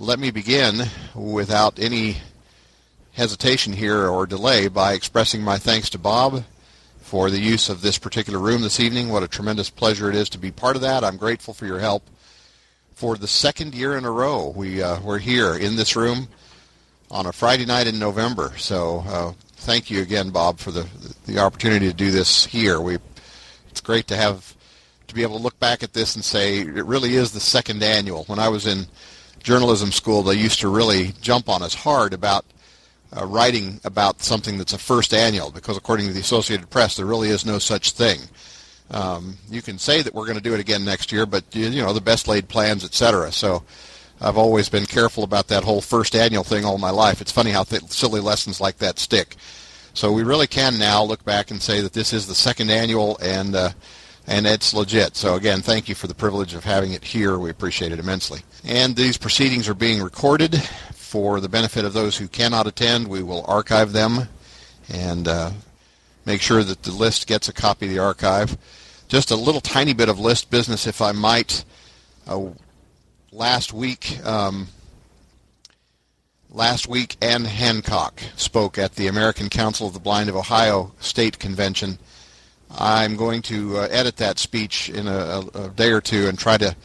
let me begin without any hesitation here or delay by expressing my thanks to Bob for the use of this particular room this evening. What a tremendous pleasure it is to be part of that. I'm grateful for your help. For the second year in a row, we uh, we're here in this room on a Friday night in November. So uh, thank you again, Bob, for the the opportunity to do this here. We it's great to have to be able to look back at this and say it really is the second annual. When I was in journalism school, they used to really jump on us hard about uh, writing about something that's a first annual because according to the Associated Press, there really is no such thing. Um, you can say that we're going to do it again next year, but you, you know the best laid plans, etc. So I've always been careful about that whole first annual thing all my life. It's funny how th- silly lessons like that stick. So we really can now look back and say that this is the second annual and uh, and it's legit. So again, thank you for the privilege of having it here. We appreciate it immensely. And these proceedings are being recorded for the benefit of those who cannot attend. We will archive them and uh, make sure that the list gets a copy of the archive. Just a little tiny bit of list business, if I might. Uh, last week, um, last week, Anne Hancock spoke at the American Council of the Blind of Ohio State Convention. I'm going to uh, edit that speech in a, a, day or two and try to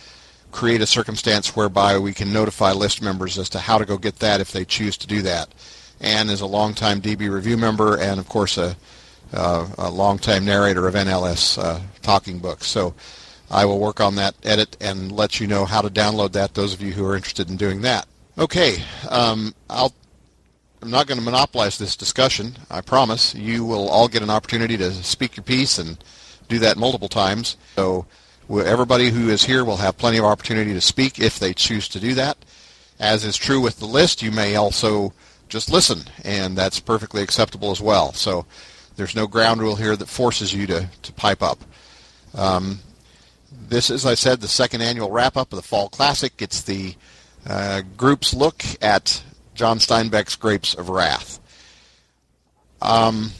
create a circumstance whereby we can notify list members as to how to go get that if they choose to do that. Anne is a longtime DB Review member and, of course, a, uh, a longtime narrator of NLS uh, talking books. So I will work on that edit and let you know how to download that, those of you who are interested in doing that. Okay, um, I'll, I'm not going to monopolize this discussion, I promise. You will all get an opportunity to speak your piece and do that multiple times. So Everybody who is here will have plenty of opportunity to speak if they choose to do that. As is true with the list, you may also just listen, and that's perfectly acceptable as well. So there's no ground rule here that forces you to, to pipe up. Um, this, as I said, the second annual wrap-up of the Fall Classic. It's the uh, group's look at John Steinbeck's Grapes of Wrath. Um,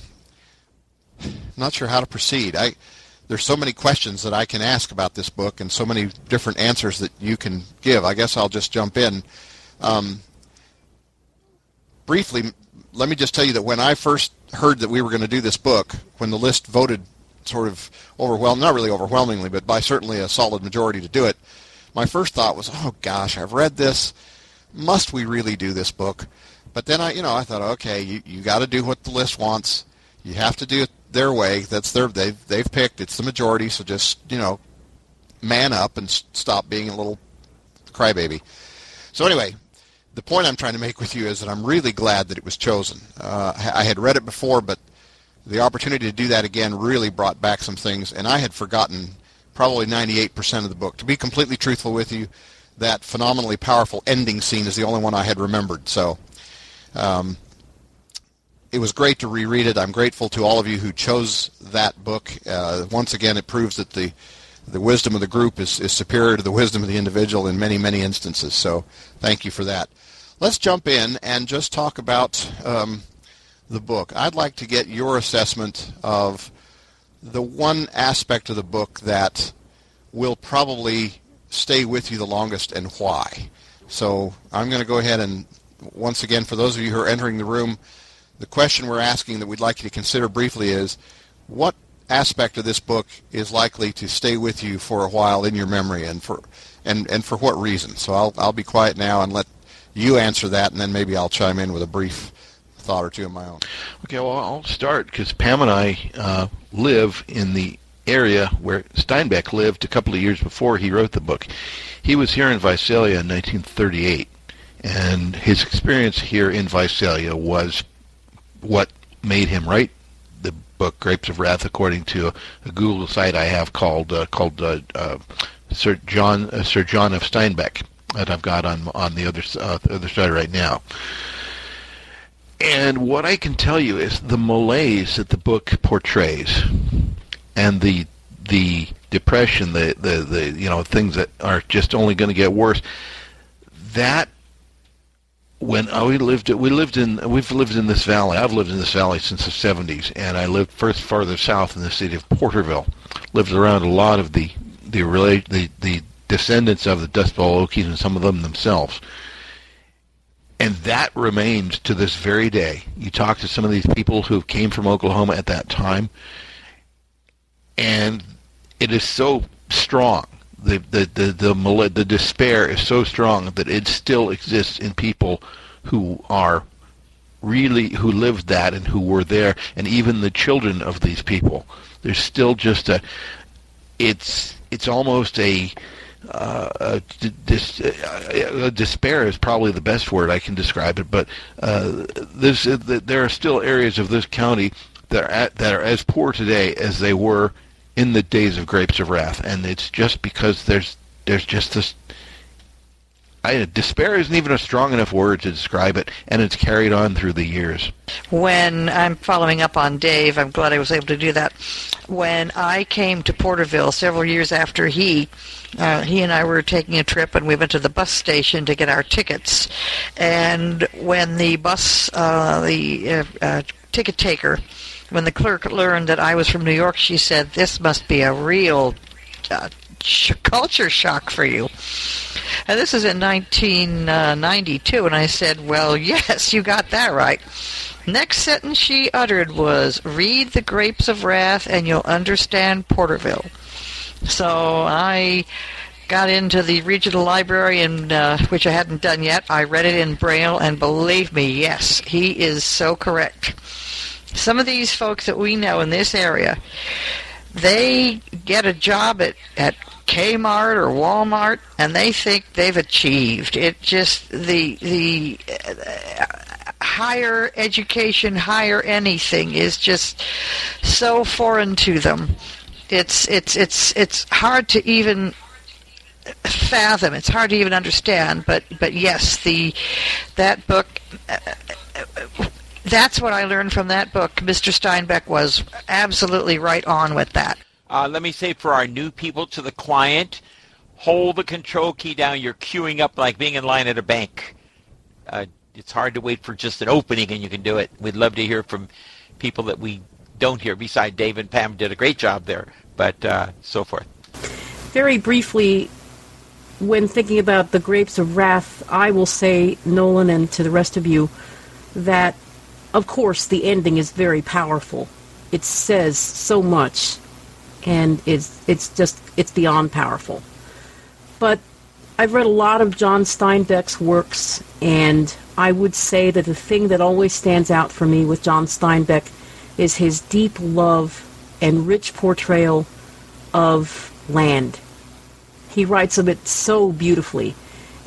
not sure how to proceed. I there's so many questions that I can ask about this book and so many different answers that you can give. I guess I'll just jump in. Um, briefly, let me just tell you that when I first heard that we were going to do this book, when the list voted sort of overwhelmed, not really overwhelmingly, but by certainly a solid majority to do it, my first thought was, oh gosh, I've read this. Must we really do this book? But then I, you know, I thought, okay, you, you got to do what the list wants. You have to do it their way. That's their they've they've picked. It's the majority. So just you know, man up and stop being a little crybaby. So anyway, the point I'm trying to make with you is that I'm really glad that it was chosen. Uh, I had read it before, but the opportunity to do that again really brought back some things, and I had forgotten probably 98% of the book. To be completely truthful with you, that phenomenally powerful ending scene is the only one I had remembered. So. Um, it was great to reread it. I'm grateful to all of you who chose that book. Uh, once again, it proves that the the wisdom of the group is, is superior to the wisdom of the individual in many, many instances. So thank you for that. Let's jump in and just talk about um, the book. I'd like to get your assessment of the one aspect of the book that will probably stay with you the longest and why. So I'm going to go ahead and once again, for those of you who are entering the room, the question we're asking that we'd like you to consider briefly is what aspect of this book is likely to stay with you for a while in your memory and for and, and for what reason? So I'll, I'll be quiet now and let you answer that and then maybe I'll chime in with a brief thought or two of my own. Okay, well, I'll start because Pam and I uh, live in the area where Steinbeck lived a couple of years before he wrote the book. He was here in Visalia in 1938, and his experience here in Visalia was what made him write the book Grapes of Wrath, according to a, Google site I have called uh, called uh, uh, Sir John uh, Sir John of Steinbeck that I've got on on the other uh, the other side right now. And what I can tell you is the malaise that the book portrays, and the the depression, the the, the you know things that are just only going to get worse. That when uh, we lived we lived in we've lived in this valley. I've lived in this valley since the 70s, and I lived first farther south in the city of Porterville. Lived around a lot of the the the, the descendants of the Dust Bowl Okies and some of them themselves. and that remains to this very day. You talk to some of these people who came from Oklahoma at that time, and it is so strong. The the the the, the despair is so strong that it still exists in people who are really who lived that and who were there, and even the children of these people. There's still just a it's it's almost a uh, uh, dis, uh, despair is probably the best word I can describe it. But uh, this, uh, there are still areas of this county that are at, that are as poor today as they were in the days of Grapes of Wrath, and it's just because there's there's just this. I, despair isn't even a strong enough word to describe it, and it's carried on through the years. When I'm following up on Dave, I'm glad I was able to do that. When I came to Porterville several years after he uh, he and I were taking a trip, and we went to the bus station to get our tickets. And when the bus, uh, the uh, uh, ticket taker, when the clerk learned that I was from New York, she said, "This must be a real uh, culture shock for you." And this is in 1992, and I said, "Well, yes, you got that right." Next sentence she uttered was, "Read the Grapes of Wrath, and you'll understand Porterville." So I got into the regional library, and uh, which I hadn't done yet. I read it in Braille, and believe me, yes, he is so correct. Some of these folks that we know in this area, they get a job at, at Kmart or Walmart, and they think they've achieved. It just the the uh, higher education, higher anything is just so foreign to them it's it's it's it's hard to even fathom. It's hard to even understand. But but yes, the that book. Uh, that's what I learned from that book. Mr. Steinbeck was absolutely right on with that. Uh, let me say for our new people to the client, hold the control key down. You're queuing up like being in line at a bank. Uh, it's hard to wait for just an opening and you can do it. We'd love to hear from people that we don't hear. Beside Dave and Pam did a great job there but uh, so forth. Very briefly, when thinking about the grapes of wrath, I will say, Nolan, and to the rest of you, that of course the ending is very powerful. It says so much, and it's it's just it's beyond powerful. But I've read a lot of John Steinbeck's works, and I would say that the thing that always stands out for me with John Steinbeck is his deep love and rich portrayal of land. He writes of it so beautifully,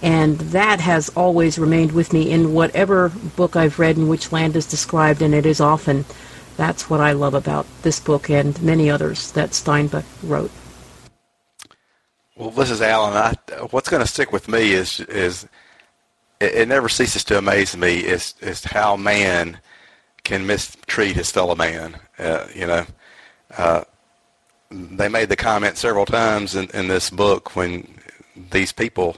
and that has always remained with me in whatever book I've read in which land is described, and it is often. That's what I love about this book and many others that Steinbeck wrote. Well, this is Alan. I, what's going to stick with me is is it, it, never ceases to amaze me is is how man can mistreat his fellow man. Uh, you know, uh, they made the comment several times in, in this book when these people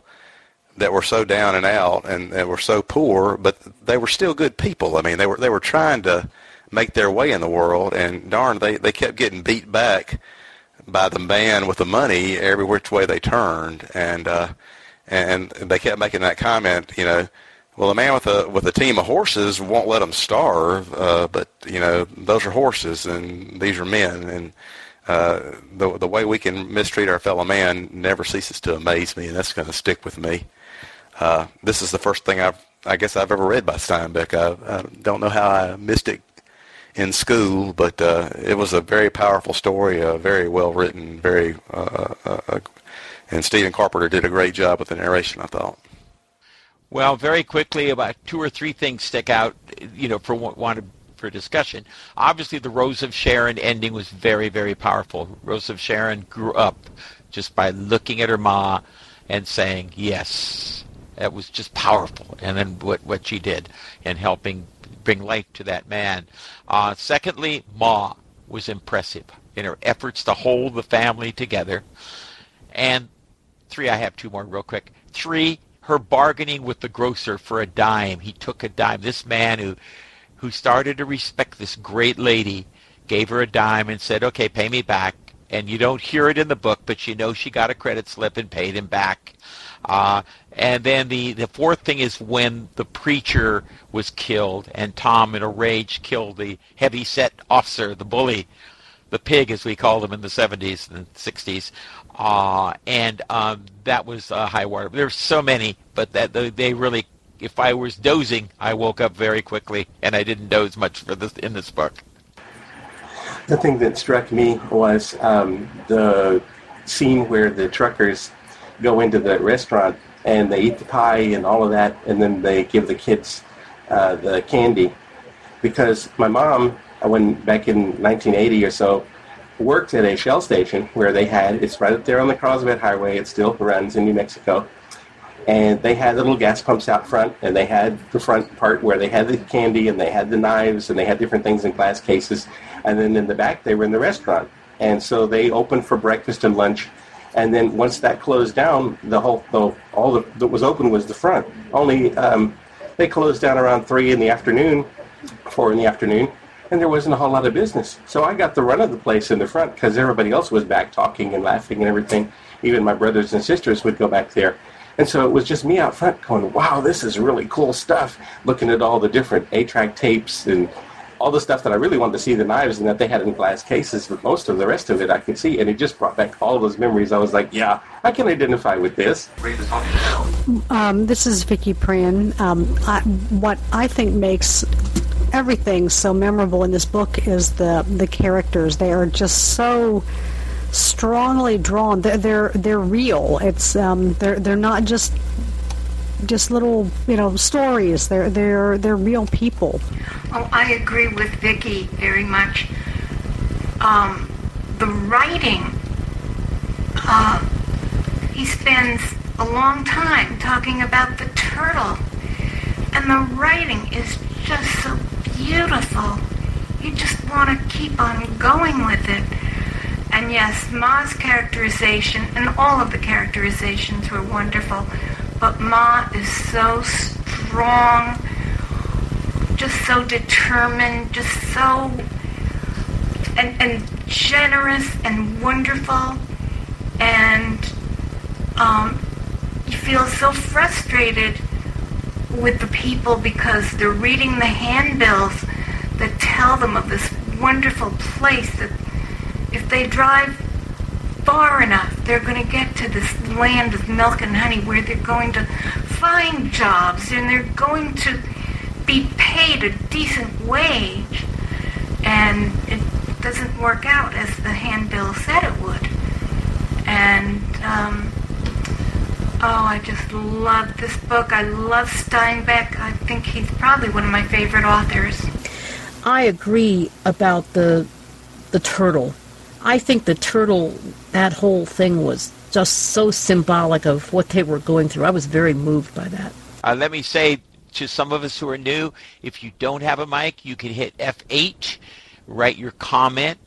that were so down and out and that were so poor, but they were still good people. I mean, they were they were trying to make their way in the world, and darn, they they kept getting beat back by the man with the money every which way they turned, and uh, and they kept making that comment, you know. Well, a man with a with a team of horses won't let them starve, uh, but you know those are horses and these are men, and uh, the the way we can mistreat our fellow man never ceases to amaze me, and that's going to stick with me. Uh, this is the first thing I've I guess I've ever read by Steinbeck. I, I don't know how I missed it in school, but uh, it was a very powerful story, uh, very well written, very uh, uh, uh, and Stephen Carpenter did a great job with the narration. I thought. Well, very quickly, about two or three things stick out, you know, for wanted for discussion. Obviously, the Rose of Sharon ending was very, very powerful. Rose of Sharon grew up just by looking at her ma and saying yes. That was just powerful. And then what what she did in helping bring life to that man. Uh, secondly, Ma was impressive in her efforts to hold the family together. And three, I have two more real quick. Three, her bargaining with the grocer for a dime. He took a dime. This man who who started to respect this great lady gave her a dime and said, "Okay, pay me back." And you don't hear it in the book, but you know she got a credit slip and paid him back. Uh, and then the, the fourth thing is when the preacher was killed, and Tom, in a rage, killed the heavy-set officer, the bully, the pig, as we called him in the 70s and 60s. Uh, and um, that was uh, high water. There's so many, but that they really, if I was dozing, I woke up very quickly, and I didn't doze much for this in this book. The thing that struck me was um, the scene where the truckers go into the restaurant and they eat the pie and all of that, and then they give the kids uh, the candy. Because my mom, when back in 1980 or so, worked at a Shell station where they had it's right up there on the Carlsbad Highway. It still runs in New Mexico, and they had little gas pumps out front, and they had the front part where they had the candy and they had the knives and they had different things in glass cases, and then in the back they were in the restaurant, and so they opened for breakfast and lunch and then once that closed down, the whole the, all the, that was open was the front. Only um, they closed down around three in the afternoon, four in the afternoon, and there wasn't a whole lot of business. So I got the run of the place in the front because everybody else was back talking and laughing and everything. Even my brothers and sisters would go back there. And so it was just me out front going, wow, this is really cool stuff, looking at all the different eight-track tapes and all the stuff that I really wanted to see the knives and that they had in glass cases, but most of the rest of it I could see, and it just brought back all those memories. I was like, yeah, I can identify with this. Um, this is Vicki Pran. Um, I, what I think makes everything so memorable in this book is the the characters. They are just so strongly drawn. They're they're, they're real. It's um, they're they're not just just little, you know, stories. They're they're they're real people. Oh, I agree with Vicki very much. Um, the writing, uh, he spends a long time talking about the turtle, and the writing is just so beautiful. You just want to keep on going with it. And yes, Ma's characterization and all of the characterizations were wonderful. But Ma is so strong, just so determined, just so and, and generous and wonderful. And um, you feel so frustrated with the people because they're reading the handbills that tell them of this wonderful place that if they drive far enough, they're going to get to this land of milk and honey where they're going to find jobs and they're going to be paid a decent wage. And it doesn't work out as the handbill said it would. And, um, oh, I just love this book. I love Steinbeck. I think he's probably one of my favorite authors. I agree about the the turtle I think the turtle, that whole thing was just so symbolic of what they were going through. I was very moved by that. Uh, let me say to some of us who are new, if you don't have a mic, you can hit F8, write your comment,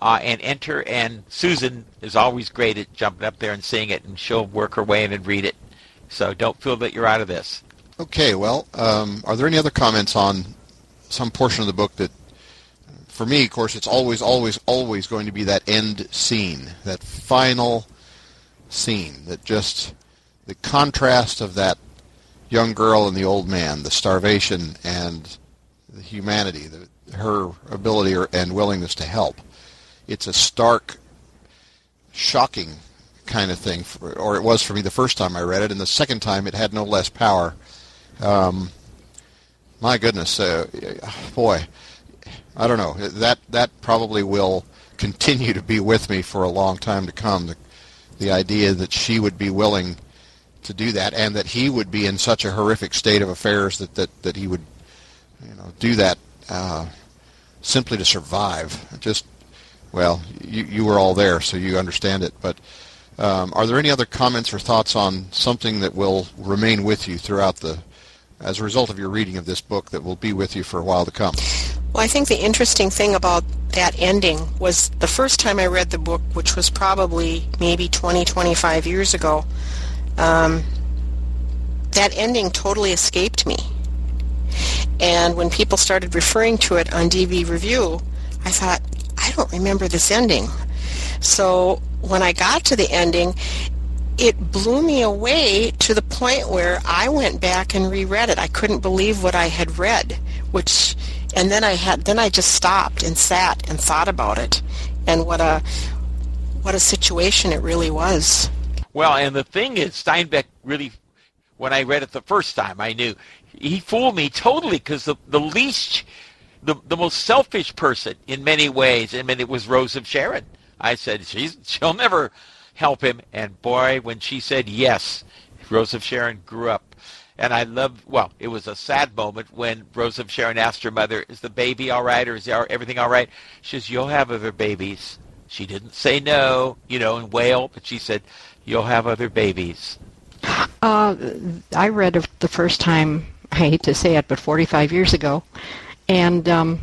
uh, and enter. And Susan is always great at jumping up there and seeing it, and she'll work her way in and read it. So don't feel that you're out of this. Okay, well, um, are there any other comments on some portion of the book that for me, of course, it's always, always, always going to be that end scene, that final scene, that just the contrast of that young girl and the old man, the starvation and the humanity, the, her ability or, and willingness to help. It's a stark, shocking kind of thing, for, or it was for me the first time I read it, and the second time it had no less power. Um, my goodness, uh, boy, I don't know. That that probably will continue to be with me for a long time to come. The, the idea that she would be willing to do that, and that he would be in such a horrific state of affairs that that, that he would, you know, do that uh, simply to survive. Just well, you you were all there, so you understand it. But um, are there any other comments or thoughts on something that will remain with you throughout the, as a result of your reading of this book, that will be with you for a while to come? Well, I think the interesting thing about that ending was the first time I read the book, which was probably maybe 20, 25 years ago, um, that ending totally escaped me. And when people started referring to it on DB Review, I thought, I don't remember this ending. So when I got to the ending, it blew me away to the point where I went back and reread it. I couldn't believe what I had read, which and then I had then I just stopped and sat and thought about it and what a what a situation it really was. Well, and the thing is, Steinbeck really, when I read it the first time, I knew he fooled me totally because the, the least, the, the most selfish person in many ways, and it was Rose of Sharon. I said, she's, she'll never help him. And boy, when she said yes, Rose of Sharon grew up. And I love, well, it was a sad moment when Rose of Sharon asked her mother, is the baby all right or is everything all right? She says, you'll have other babies. She didn't say no, you know, and wail, but she said, you'll have other babies. Uh, I read it the first time, I hate to say it, but 45 years ago, and um,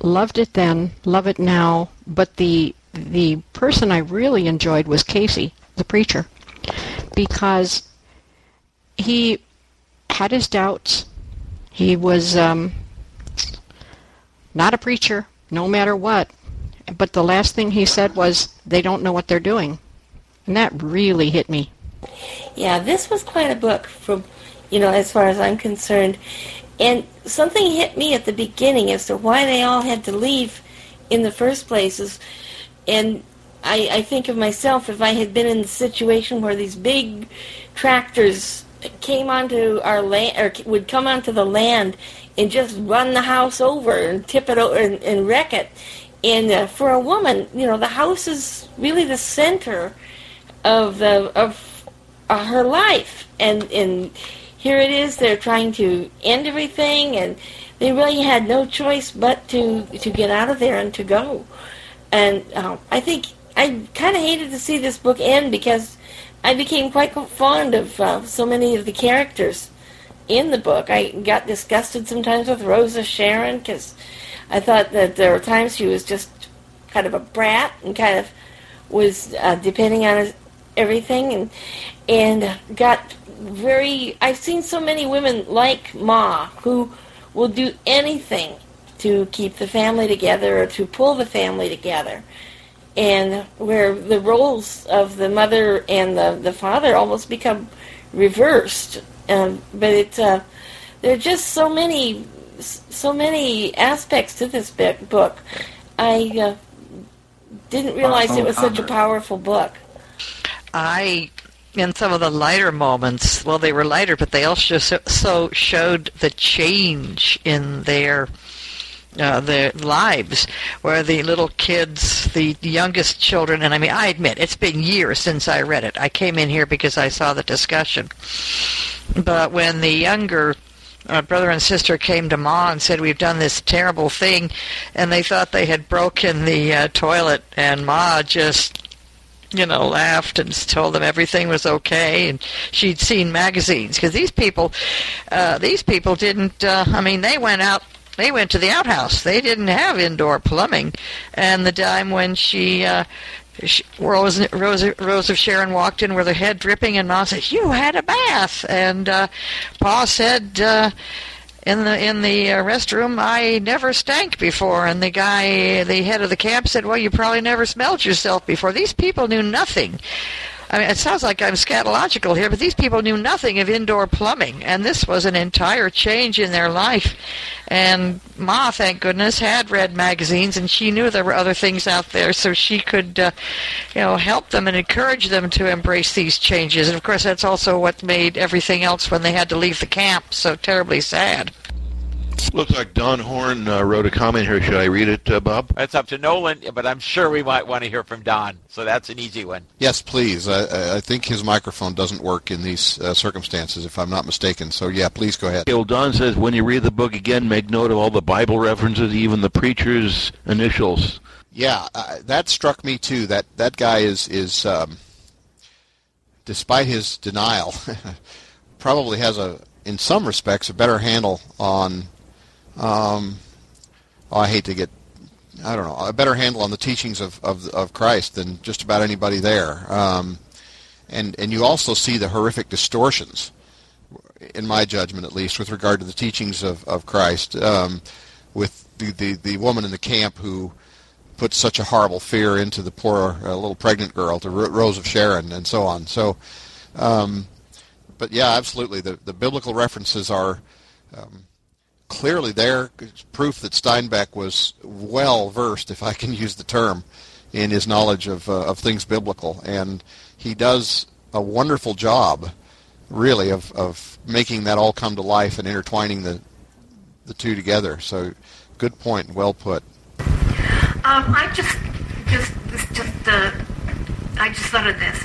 loved it then, love it now, but the the person I really enjoyed was Casy, the preacher, because he had his doubts. He was um, not a preacher, no matter what. But the last thing he said was, they don't know what they're doing. And that really hit me. Yeah, this was quite a book from, you know, as far as I'm concerned. And something hit me at the beginning as to why they all had to leave in the first places. And I, I think of myself if I had been in the situation where these big tractors came onto our land, or would come onto the land and just run the house over and tip it over and, and wreck it. And uh, for a woman, you know, the house is really the center of the of uh, her life, and and here it is. They're trying to end everything, and they really had no choice but to to get out of there and to go. And uh, I think I kind of hated to see this book end because I became quite fond of uh, so many of the characters in the book. I got disgusted sometimes with Rosa Sharon because I thought that there were times she was just kind of a brat and kind of was uh, depending on everything and and got very I've seen so many women like Ma who will do anything to keep the family together or to pull the family together. And where the roles of the mother and the, the father almost become reversed. Um, but it, uh, there are just so many so many aspects to this book. I uh, didn't realize it was such a powerful book. I, in some of the lighter moments, well, they were lighter, but they also so showed the change in their uh, their lives, where the little kids, the youngest children, and I mean, I admit it's been years since I read it. I came in here because I saw the discussion, but when the younger uh, brother and sister came to Ma and said, "We've done this terrible thing," and they thought they had broken the uh, toilet, and Ma just you know, laughed and told them everything was okay, and she'd seen magazines because these people, uh, these people didn't. Uh, I mean, they went out. They went to the outhouse. They didn't have indoor plumbing, and the time when she. Uh, she, Rose, Rose, Rose of Sharon walked in with her head dripping, and Ma said, "You had a bath." And uh, Pa said, uh, in the in the uh, restroom I never stank before and the guy the head of the camp said well you probably never smelled yourself before these people knew nothing I mean, it sounds like I'm scatological here, but these people knew nothing of indoor plumbing, and this was an entire change in their life. And Ma, thank goodness, had read magazines, and she knew there were other things out there, so she could, uh, you know, help them and encourage them to embrace these changes. And of course, that's also what made everything else when they had to leave the camp so terribly sad. Looks like Don Horn uh, wrote a comment here. Should I read it, uh, Bob? That's up to Nolan, but I'm sure we might want to hear from Don. So that's an easy one. Yes, please. I, I think his microphone doesn't work in these uh, circumstances, if I'm not mistaken. So yeah, please go ahead. Okay, well, Don says when you read the book again, make note of all the Bible references, even the preacher's initials. Yeah, uh, that struck me too. That that guy is is, um, despite his denial, probably has a, in some respects, a better handle on um, oh, I hate to get, I don't know, a better handle on the teachings of, of, of Christ than just about anybody there. Um, and, and you also see the horrific distortions, in my judgment at least, with regard to the teachings of, of Christ, um, with the, the, the woman in the camp who puts such a horrible fear into the poor uh, little pregnant girl, to Rose of Sharon, and so on. So, um, but yeah, absolutely, the the biblical references are. Um, clearly there is proof that Steinbeck was well versed, if I can use the term, in his knowledge of uh, of things biblical, and he does a wonderful job, really, of of making that all come to life and intertwining the the two together. So, good point, well put. Um, I just just this just uh, I just thought of this.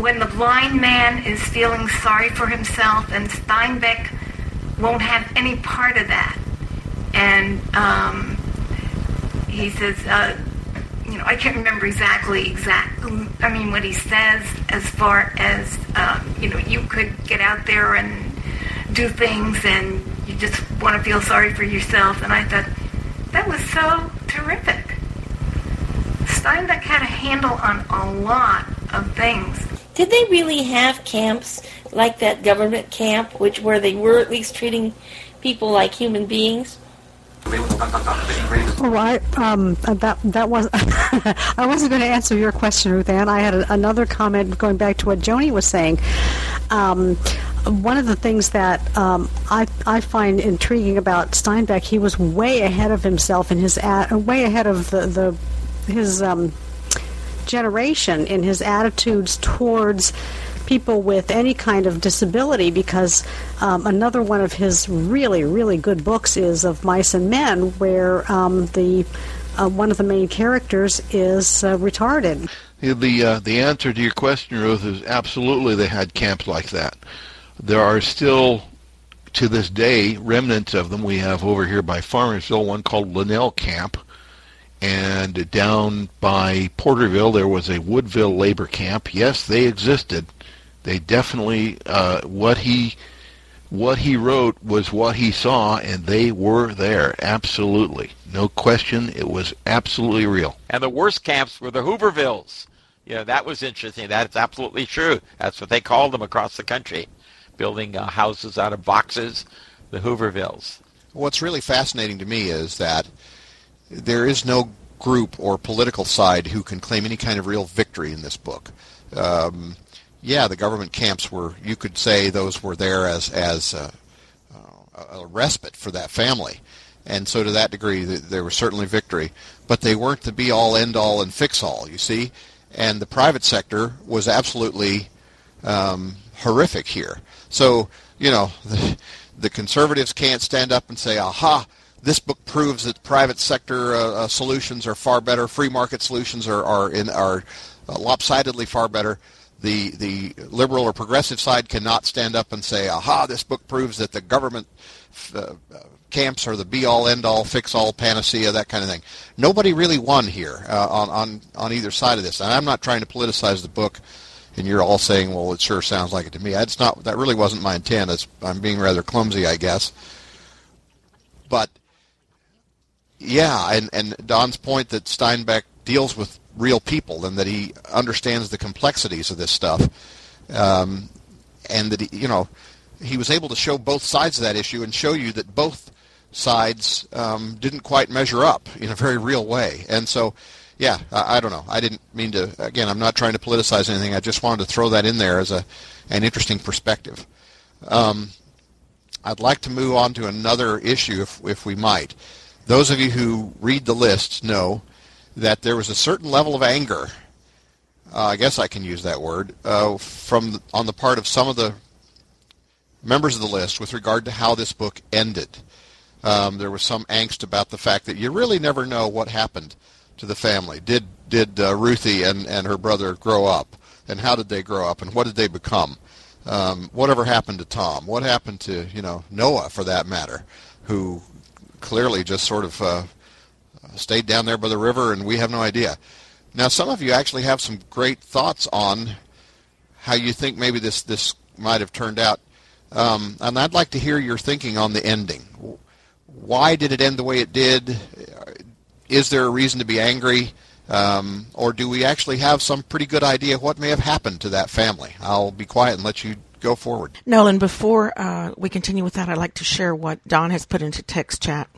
When the blind man is feeling sorry for himself, and Steinbeck won't have any part of that. And um, he says, uh, you know, I can't remember exactly exact. I mean, what he says as far as um, you know, you could get out there and do things, and you just want to feel sorry for yourself. And I thought that was so terrific. Steinbeck had a handle on a lot of things. Did they really have camps like that government camp, which where they were at least treating people like human beings? Oh, I um, that that was I wasn't going to answer your question, Ruth Ann. I had a, another comment going back to what Joni was saying. Um, one of the things that um, I, I find intriguing about Steinbeck, he was way ahead of himself in his ad, way ahead of the, the his um, generation in his attitudes towards people with any kind of disability because um, another one of his really, really good books is Of Mice and Men, where um, the uh, one of the main characters is uh, retarded. The uh, the answer to your question, Ruth, is absolutely they had camps like that. There are still, to this day, remnants of them. We have over here by Farmersville one called Linnell Camp, and down by Porterville there was a Woodville labor camp. Yes, they existed. They definitely uh, what he what he wrote was what he saw, and they were there. Absolutely, no question. It was absolutely real. And the worst camps were the Hoovervilles. Yeah, that was interesting. That's absolutely true. That's what they called them across the country, building uh, houses out of boxes. The Hoovervilles. What's really fascinating to me is that there is no group or political side who can claim any kind of real victory in this book. Um, yeah, the government camps were, you could say those were there as, as a, a respite for that family. And so to that degree, there was certainly victory. But they weren't the be-all, end-all, and fix-all, you see. And the private sector was absolutely um, horrific here. So, you know, the, the conservatives can't stand up and say, aha, this book proves that private sector uh, uh, solutions are far better. Free market solutions are are in are uh, lopsidedly far better the the liberal or progressive side cannot stand up and say, "Aha! This book proves that the government uh, camps are the be-all, end-all, fix-all panacea, that kind of thing." Nobody really won here uh, on on on either side of this, and I'm not trying to politicize the book. And you're all saying, "Well, it sure sounds like it to me." That's not. That really wasn't my intent. It's, I'm being rather clumsy, I guess. But yeah, and and Don's point that Steinbeck deals with real people and that he understands the complexities of this stuff. Um, and that he, you know, he was able to show both sides of that issue and show you that both sides um, didn't quite measure up in a very real way. And so, yeah, I, I, don't know. I didn't mean to. Again, I'm not trying to politicize anything. I just wanted to throw that in there as a an interesting perspective. Um, I'd like to move on to another issue, if if we might. Those of you who read the lists know that there was a certain level of anger. Uh, I guess I can use that word uh, from the, on the part of some of the members of the list with regard to how this book ended. Um, there was some angst about the fact that you really never know what happened to the family. Did did uh, Ruthie and, and her brother grow up, and how did they grow up, and what did they become? Um, whatever happened to Tom? What happened to you know Noah, for that matter, who clearly just sort of uh, stayed down there by the river, and we have no idea. Now, some of you actually have some great thoughts on how you think maybe this this might have turned out, um, and I'd like to hear your thinking on the ending. Why did it end the way it did? Is there a reason to be angry? Um, or do we actually have some pretty good idea what may have happened to that family? I'll be quiet and let you go forward. Nolan, before uh, we continue with that, I'd like to share what Don has put into text chat.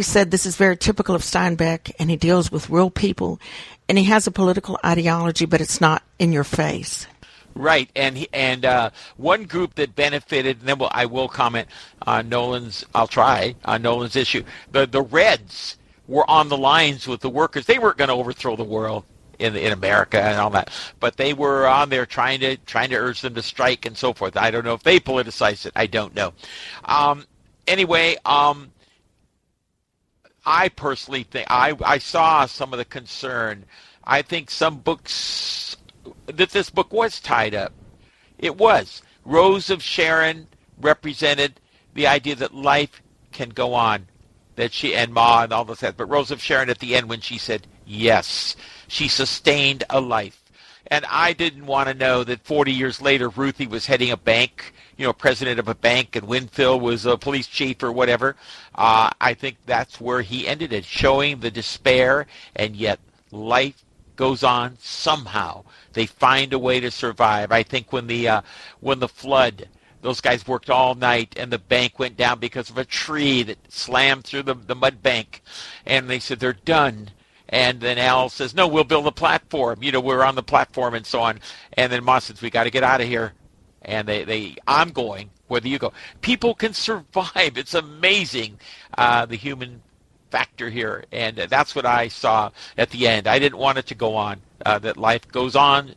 He said this is very typical of Steinbeck, and he deals with real people, and he has a political ideology, but it's not in your face. Right, and he, and uh, one group that benefited, and then we'll, I will comment on Nolan's. I'll try on Nolan's issue. The the Reds were on the lines with the workers. They weren't going to overthrow the world in in America and all that, but they were on there trying to trying to urge them to strike and so forth. I don't know if they politicized it. I don't know. Um, anyway, um, I personally think I I saw some of the concern. I think some books that this book was tied up. It was. Rose of Sharon represented the idea that life can go on. That she and Ma and all those this, but Rose of Sharon at the end when she said yes, she sustained a life. And I didn't want to know that 40 years later Ruthie was heading a bank, you know, president of a bank, and Winfield was a police chief or whatever. Uh, I think that's where he ended it, showing the despair, and yet life goes on somehow. They find a way to survive. I think when the uh, when the flood, those guys worked all night, and the bank went down because of a tree that slammed through the, the mud bank, and they said they're done. And then Al says, "No, we'll build a platform. You know, we're on the platform and so on." And then Moss says, "We got to get out of here." And they, they, I'm going. Whether you go, people can survive. It's amazing, uh, the human factor here, and that's what I saw at the end. I didn't want it to go on. Uh, that life goes on.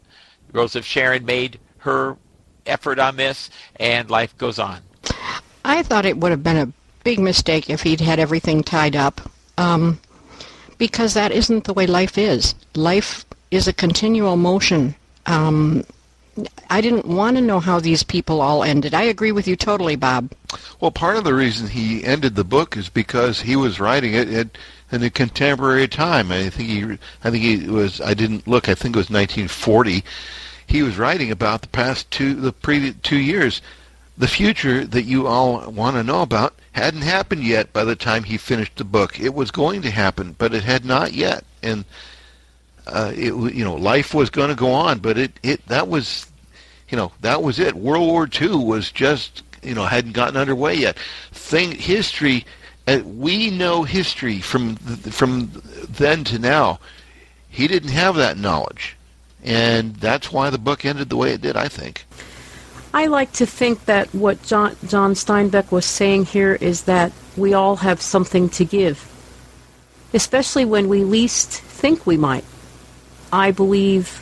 Rose of Sharon made her effort on this, and life goes on. I thought it would have been a big mistake if he'd had everything tied up, um, because that isn't the way life is. Life is a continual motion. Um, I didn't want to know how these people all ended. I agree with you totally, Bob. Well, part of the reason he ended the book is because he was writing it at, in a contemporary time. I think he, I think he was. I didn't look. I think it was 1940. He was writing about the past two, the previous two years. The future that you all want to know about hadn't happened yet by the time he finished the book. It was going to happen, but it had not yet. And uh, it you know life was going to go on, but it it that was you know that was it. World War II was just you know hadn't gotten underway yet. Thing history, uh, we know history from from then to now. He didn't have that knowledge, and that's why the book ended the way it did. I think. I like to think that what John, John Steinbeck was saying here is that we all have something to give, especially when we least think we might. I believe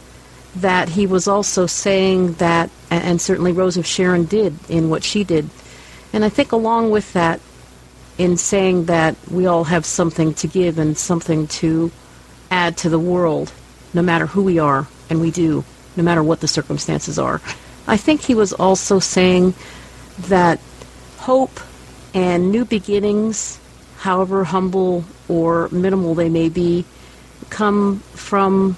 that he was also saying that, and certainly Rose of Sharon did in what she did. And I think along with that, in saying that we all have something to give and something to add to the world, no matter who we are, and we do, no matter what the circumstances are. I think he was also saying that hope and new beginnings, however humble or minimal they may be, come from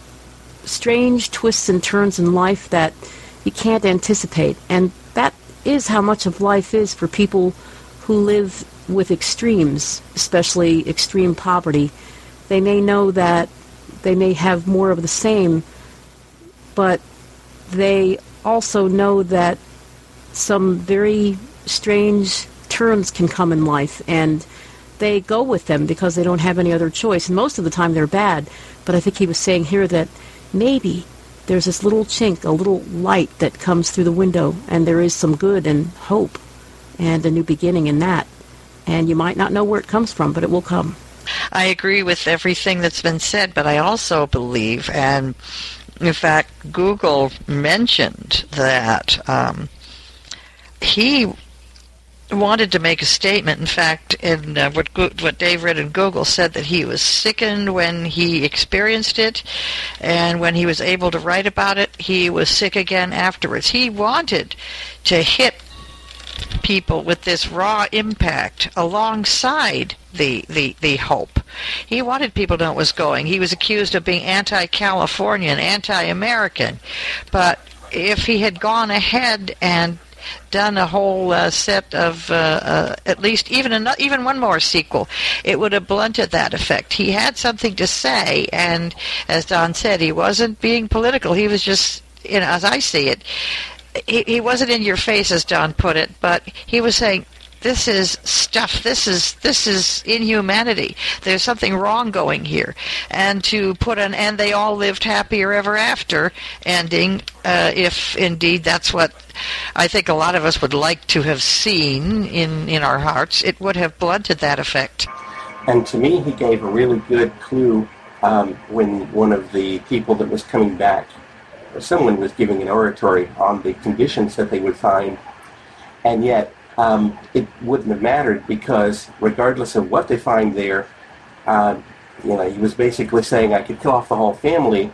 strange twists and turns in life that you can't anticipate. And that is how much of life is for people who live with extremes, especially extreme poverty. They may know that they may have more of the same, but they also know that some very strange turns can come in life and they go with them because they don't have any other choice. And most of the time they're bad. But I think he was saying here that maybe there's this little chink, a little light that comes through the window, and there is some good and hope and a new beginning in that. And you might not know where it comes from, but it will come. I agree with everything that's been said, but I also believe, and in fact, Google mentioned that um, he wanted to make a statement. In fact, in uh, what what Dave read in Google said that he was sickened when he experienced it, and when he was able to write about it, he was sick again afterwards. He wanted to hit people with this raw impact alongside the, the, the hope. He wanted people to know what was going. He was accused of being anti-Californian, anti-American, but if he had gone ahead and done a whole uh, set of uh, uh, at least even another, even one more sequel, it would have blunted that effect. He had something to say, and as Don said, he wasn't being political. He was just, you know, as I see it, he, he wasn't in your face, as Don put it, but he was saying, this is stuff. This is this is inhumanity. There's something wrong going here. And to put an "and they all lived happier ever after" ending, uh, if indeed that's what I think a lot of us would like to have seen in in our hearts, it would have blunted that effect. And to me, he gave a really good clue um, when one of the people that was coming back, someone was giving an oratory on the conditions that they would find, and yet um, it wouldn't have mattered because regardless of what they find there, uh, you know, he was basically saying I could kill off the whole family,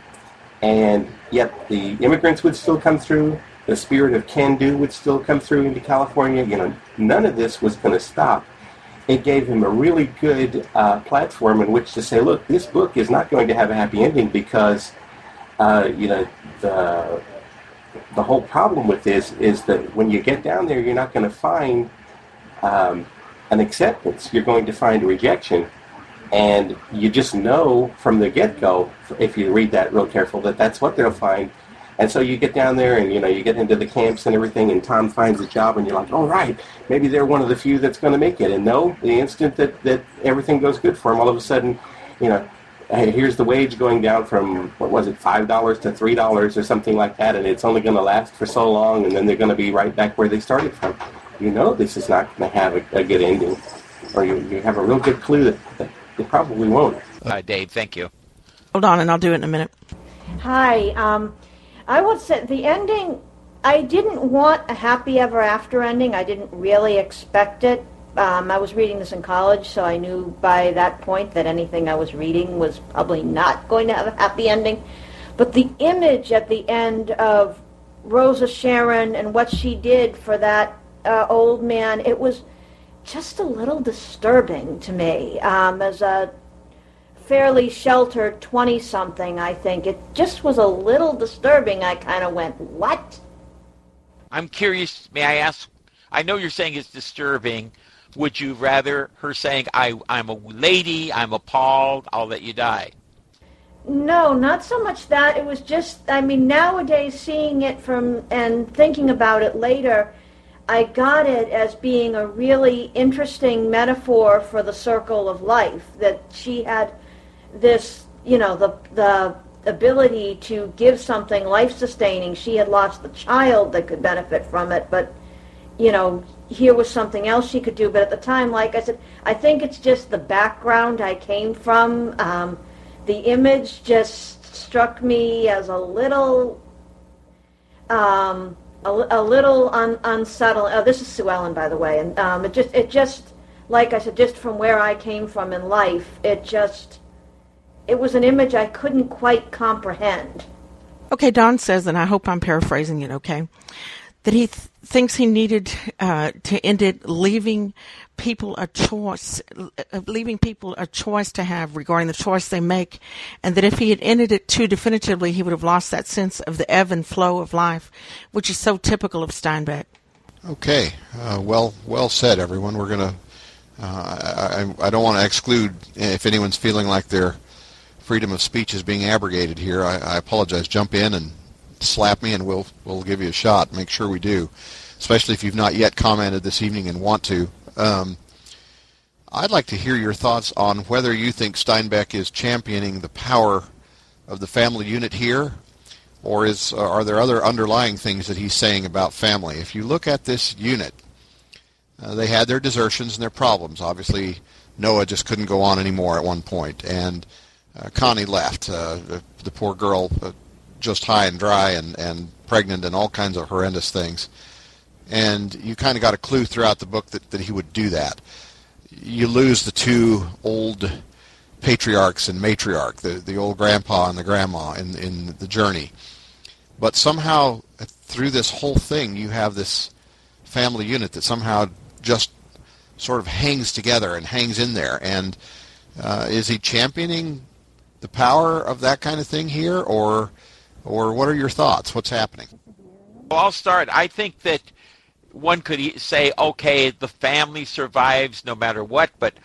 and yet the immigrants would still come through. The spirit of can-do would still come through into California. You know, none of this was going to stop it gave him a really good uh, platform in which to say, look, this book is not going to have a happy ending because, uh, you know, the, the whole problem with this is that when you get down there, you're not going to find um, an acceptance. You're going to find a rejection. And you just know from the get-go, if you read that real careful, that that's what they'll find. And so you get down there and, you know, you get into the camps and everything, and Tom finds a job, and you're like, all right, maybe they're one of the few that's going to make it. And no, the instant that, that everything goes good for them, all of a sudden, you know, hey, here's the wage going down from, what was it, $5 to $3 or something like that, and it's only going to last for so long, and then they're going to be right back where they started from. You know this is not going to have a, a, good ending, or you, you have a real good clue that, that it probably won't. Uh, Dave, thank you. Hold on, and I'll do it in a minute. Hi. Um, I would say the ending. I didn't want a happy ever after ending. I didn't really expect it. Um, I was reading this in college, so I knew by that point that anything I was reading was probably not going to have a happy ending. But the image at the end of Rosa Sharon and what she did for that uh, old man, it was just a little disturbing to me um, as a fairly sheltered 20 something, I think. It just was a little disturbing. I kind of went, what? I'm curious, may I ask? I know you're saying it's disturbing. Would you rather her saying, I, I'm a lady, I'm appalled, I'll let you die? No, not so much that. It was just, I mean, nowadays seeing it from and thinking about it later, I got it as being a really interesting metaphor for the circle of life. That she had this, you know, the the ability to give something life sustaining. She had lost the child that could benefit from it, but you know, here was something else she could do. But at the time, like I said, I think it's just the background I came from. Um, the image just struck me as a little, um, a, a, little un, unsettling. Oh, this is Sue Ellen, by the way, and um, it just, it just, like I said, just from where I came from in life, it just it was an image I couldn't quite comprehend. Okay, Don says, and I hope I'm paraphrasing it, okay, that he th- thinks he needed uh, to end it leaving people a choice, uh, leaving people a choice to have regarding the choice they make, and that if he had ended it too definitively, he would have lost that sense of the ebb and flow of life, which is so typical of Steinbeck. Okay, uh, well, well said, everyone. We're gonna. Uh, I, I don't want to exclude if anyone's feeling like they're freedom of speech is being abrogated here, I, I apologize. Jump in and slap me, and we'll we'll give you a shot. Make sure we do, especially if you've not yet commented this evening and want to. Um, I'd like to hear your thoughts on whether you think Steinbeck is championing the power of the family unit here, or is are there other underlying things that he's saying about family? If you look at this unit, uh, they had their desertions and their problems. Obviously, Noah just couldn't go on anymore at one point, and uh, Connie left. Uh, the, the poor girl, uh, just high and dry and, and pregnant and all kinds of horrendous things. And you kind of got a clue throughout the book that, that he would do that. You lose the two old patriarchs and matriarch, the, the old grandpa and the grandma in, in the journey. But somehow, through this whole thing, you have this family unit that somehow just sort of hangs together and hangs in there. And uh, is he championing the power of that kind of thing here, or or what are your thoughts? What's happening? Well, I'll start. I think that one could say, okay, the family survives no matter what, but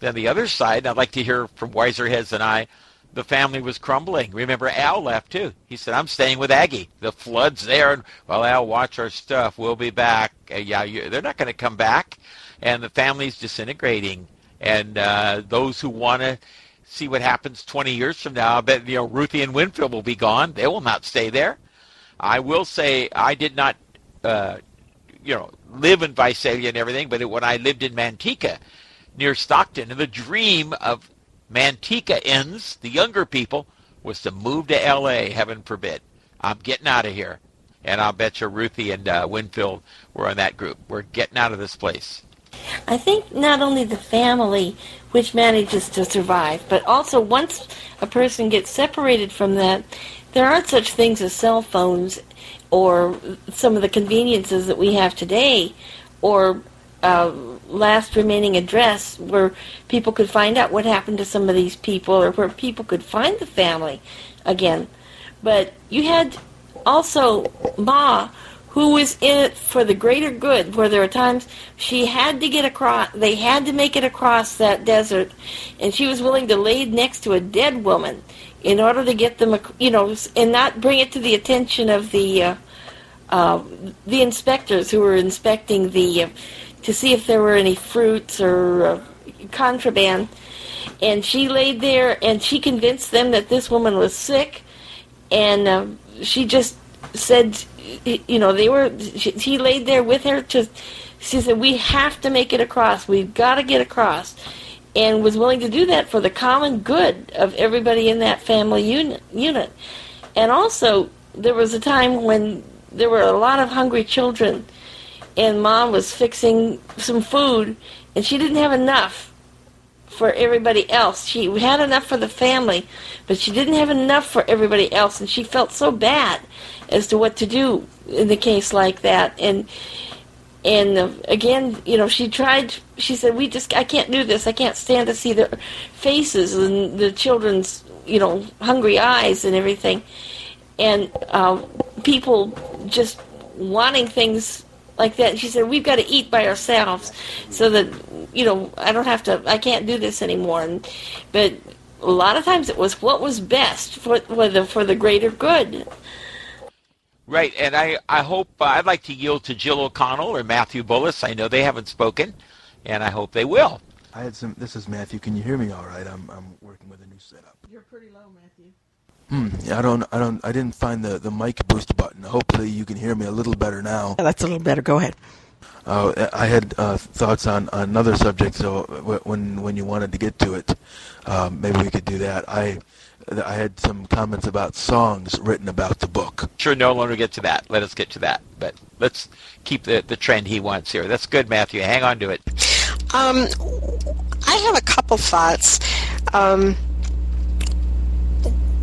then the other side, I'd like to hear from wiser heads than I, the family was crumbling. Remember, Al left too. He said, I'm staying with Aggie. The flood's there. And, well, Al, watch our stuff. We'll be back. Uh, yeah, you, they're not going to come back. and the family's disintegrating. And uh, those who want to see what happens 20 years from now, I bet you know Ruthie and Winfield will be gone. They will not stay there. I will say I did not, uh, you know, live in Visalia and everything, but when I lived in Manteca, near Stockton, and the dream of Mantecaans, the younger people, was to move to L.A. Heaven forbid. I'm getting out of here. And I'll bet you Ruthie and uh, Winfield were in that group. We're getting out of this place. I think not only the family which manages to survive, but also once a person gets separated from that, there aren't such things as cell phones or some of the conveniences that we have today or uh, last remaining address where people could find out what happened to some of these people or where people could find the family again. But you had also Ma, who was in it for the greater good, where there were times she had to get across, they had to make it across that desert, and she was willing to lay next to a dead woman in order to get them, you know, and not bring it to the attention of the uh, uh, the inspectors who were inspecting the uh, to see if there were any fruits or uh, contraband. And she laid there and she convinced them that this woman was sick, and uh, she just said, you know, they were. She, he laid there with her to. She said, "We have to make it across. We've got to get across." and was willing to do that for the common good of everybody in that family unit. unit. And also, there was a time when there were a lot of hungry children, and mom was fixing some food, and she didn't have enough for everybody else. She had enough for the family, but she didn't have enough for everybody else, and she felt so bad as to what to do in the case like that. And and uh, again, you know, she tried. She said, "We just, I can't do this. I can't stand to see their faces and the children's, you know, hungry eyes and everything." And uh, people just wanting things like that. She said, "We've got to eat by ourselves, so that you know, I don't have to. I can't do this anymore." And, but a lot of times it was what was best for, for the for the greater good. Right, and I, I hope uh, I'd like to yield to Jill O'Connell or Matthew Bullis. I know they haven't spoken, and I hope they will. I had some. This is Matthew. Can you hear me all right? I'm I'm working with a new setup. You're pretty low, Matthew. Hmm. I don't. I don't. I didn't find the the mic boost button. Hopefully, you can hear me a little better now. Yeah, that's a little better. Go ahead. Uh, I had uh, thoughts on another subject. So when when you wanted to get to it, um, maybe we could do that. I I had some comments about songs written about the book. Sure, no longer get to that. Let us get to that. But let's keep the, the trend he wants here. That's good, Matthew. Hang on to it. Um, I have a couple thoughts. Um,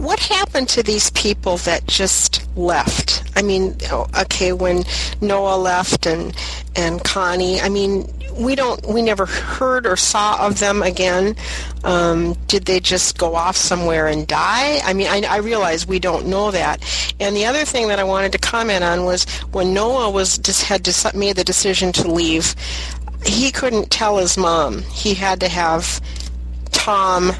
what happened to these people that just left? I mean, okay, when Noah left and and Connie, I mean, we don't we never heard or saw of them again. Um, did they just go off somewhere and die? I mean I, I realize we don't know that. And the other thing that i wanted to comment on was when noah was just had to, made the decision to leave he couldn't tell his mom. He had to have tom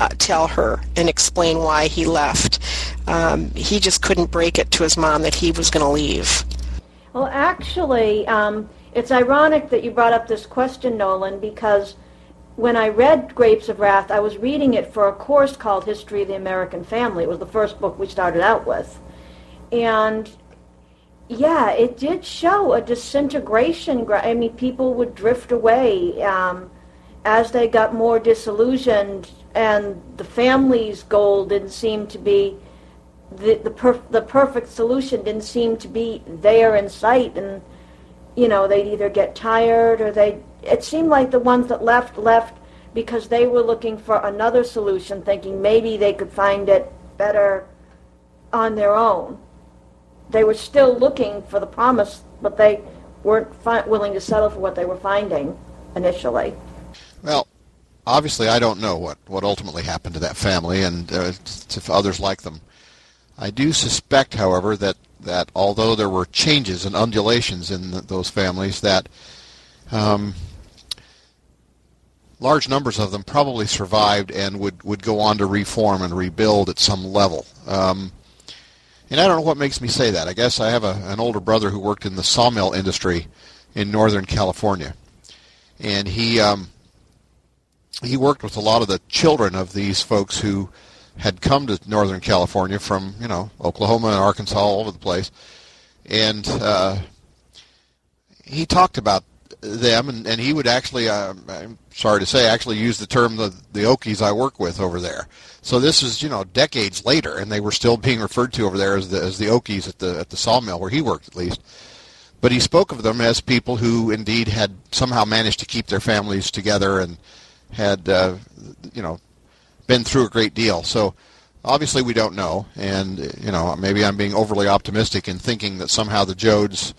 uh, tell her and explain why he left um, he just couldn't break it to his mom that he was going to leave well actually um, it's ironic that you brought up this question, Nolan, because when I read Grapes of Wrath, I was reading it for a course called History of the American Family. It was the first book we started out with. And yeah, it did show a disintegration. I mean, people would drift away um, as they got more disillusioned, and the family's goal didn't seem to be the the, perf- the perfect solution didn't seem to be there in sight, and you know, they'd either get tired or they it seemed like the ones that left left because they were looking for another solution, thinking maybe they could find it better on their own. They were still looking for the promise, but they weren't fi- willing to settle for what they were finding initially. Obviously, I don't know what, what ultimately happened to that family and uh, to others like them. I do suspect, however, that that although there were changes and undulations in those families, that um, large numbers of them probably survived and would, would go on to reform and rebuild at some level. Um, and I don't know what makes me say that. I guess I have a, an older brother who worked in the sawmill industry in Northern California. and he um, he worked with a lot of the children of these folks who had come to Northern California from you know Oklahoma and Arkansas all over the place, and uh, he talked about them, and, and he would actually, uh, I'm sorry to say, actually use the term the the Okies I work with over there. So this is you know decades later, and they were still being referred to over there as the as the Okies at the at the sawmill where he worked at least. But he spoke of them as people who indeed had somehow managed to keep their families together and had uh, you know been through a great deal. So obviously we don't know, and you know maybe I'm being overly optimistic in thinking that somehow the Joads,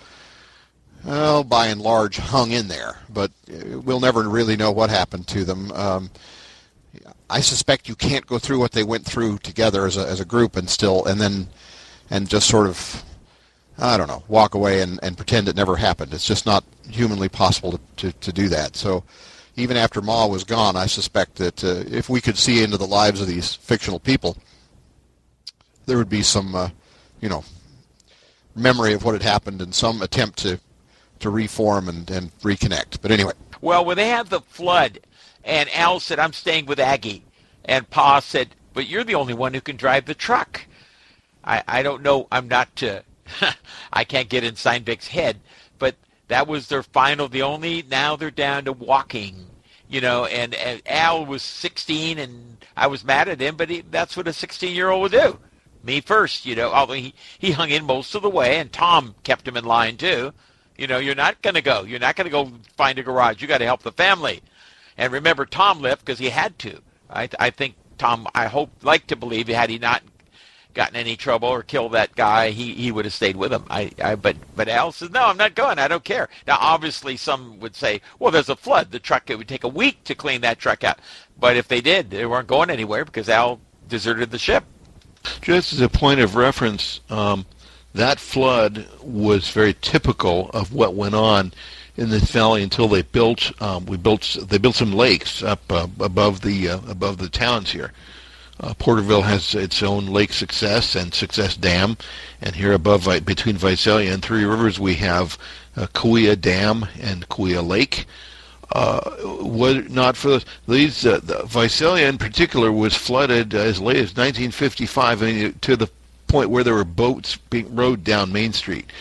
well, by and large, hung in there. But we'll never really know what happened to them. Um, I suspect you can't go through what they went through together as a as a group and still and then and just sort of I don't know walk away and, and pretend it never happened. It's just not humanly possible to, to, to do that. So even after Ma was gone, I suspect that uh, if we could see into the lives of these fictional people, there would be some, uh, you know, memory of what had happened and some attempt to to reform and, and reconnect. But anyway. Well, when they had the flood, and Al said, "I'm staying with Aggie," and Pa said, "But you're the only one who can drive the truck." I I don't know. I'm not. Uh, I can't get in Steinbeck's head, but that was their final. The only now they're down to walking, you know. And, and Al was 16, and I was mad at him, but he, that's what a 16 year old would do. Me first, you know. Although he he hung in most of the way, and Tom kept him in line too. You know, you're not going to go. You're not going to go find a garage. You got to help the family. And remember, Tom left because he had to. I, I think Tom. I hope, like to believe, had he not gotten any trouble or killed that guy, he, he would have stayed with him. I, I but but Al says, no, I'm not going. I don't care. Now, obviously, some would say, well, there's a flood. The truck it would take a week to clean that truck out. But if they did, they weren't going anywhere because Al deserted the ship. Just as a point of reference, um, that flood was very typical of what went on in this valley until they built um, we built they built some lakes up uh, above the uh, above the towns here. Uh, Porterville has its own Lake Success and Success Dam, and here above between Visalia and Three Rivers we have uh, Dam and Kaweah Lake. Uh, not for these, uh, the Visalia in particular was flooded as late as 1955 I mean, to the point where there were boats being rowed down Main Street.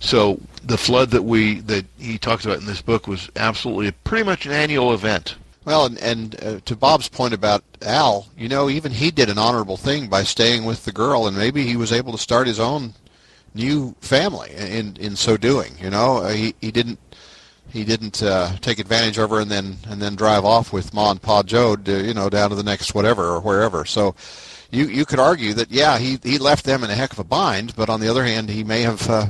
So the flood that we that he talks about in this book was absolutely pretty much an annual event. Well, and, and uh, to Bob's point about Al, you know, even he did an honorable thing by staying with the girl, and maybe he was able to start his own new family in in so doing. You know, uh, he he didn't he didn't uh, take advantage of her and then and then drive off with Ma and Pa Joad, to, you know, down to the next whatever or wherever. So. You, you could argue that yeah he he left them in a heck of a bind, but on the other hand he may have uh,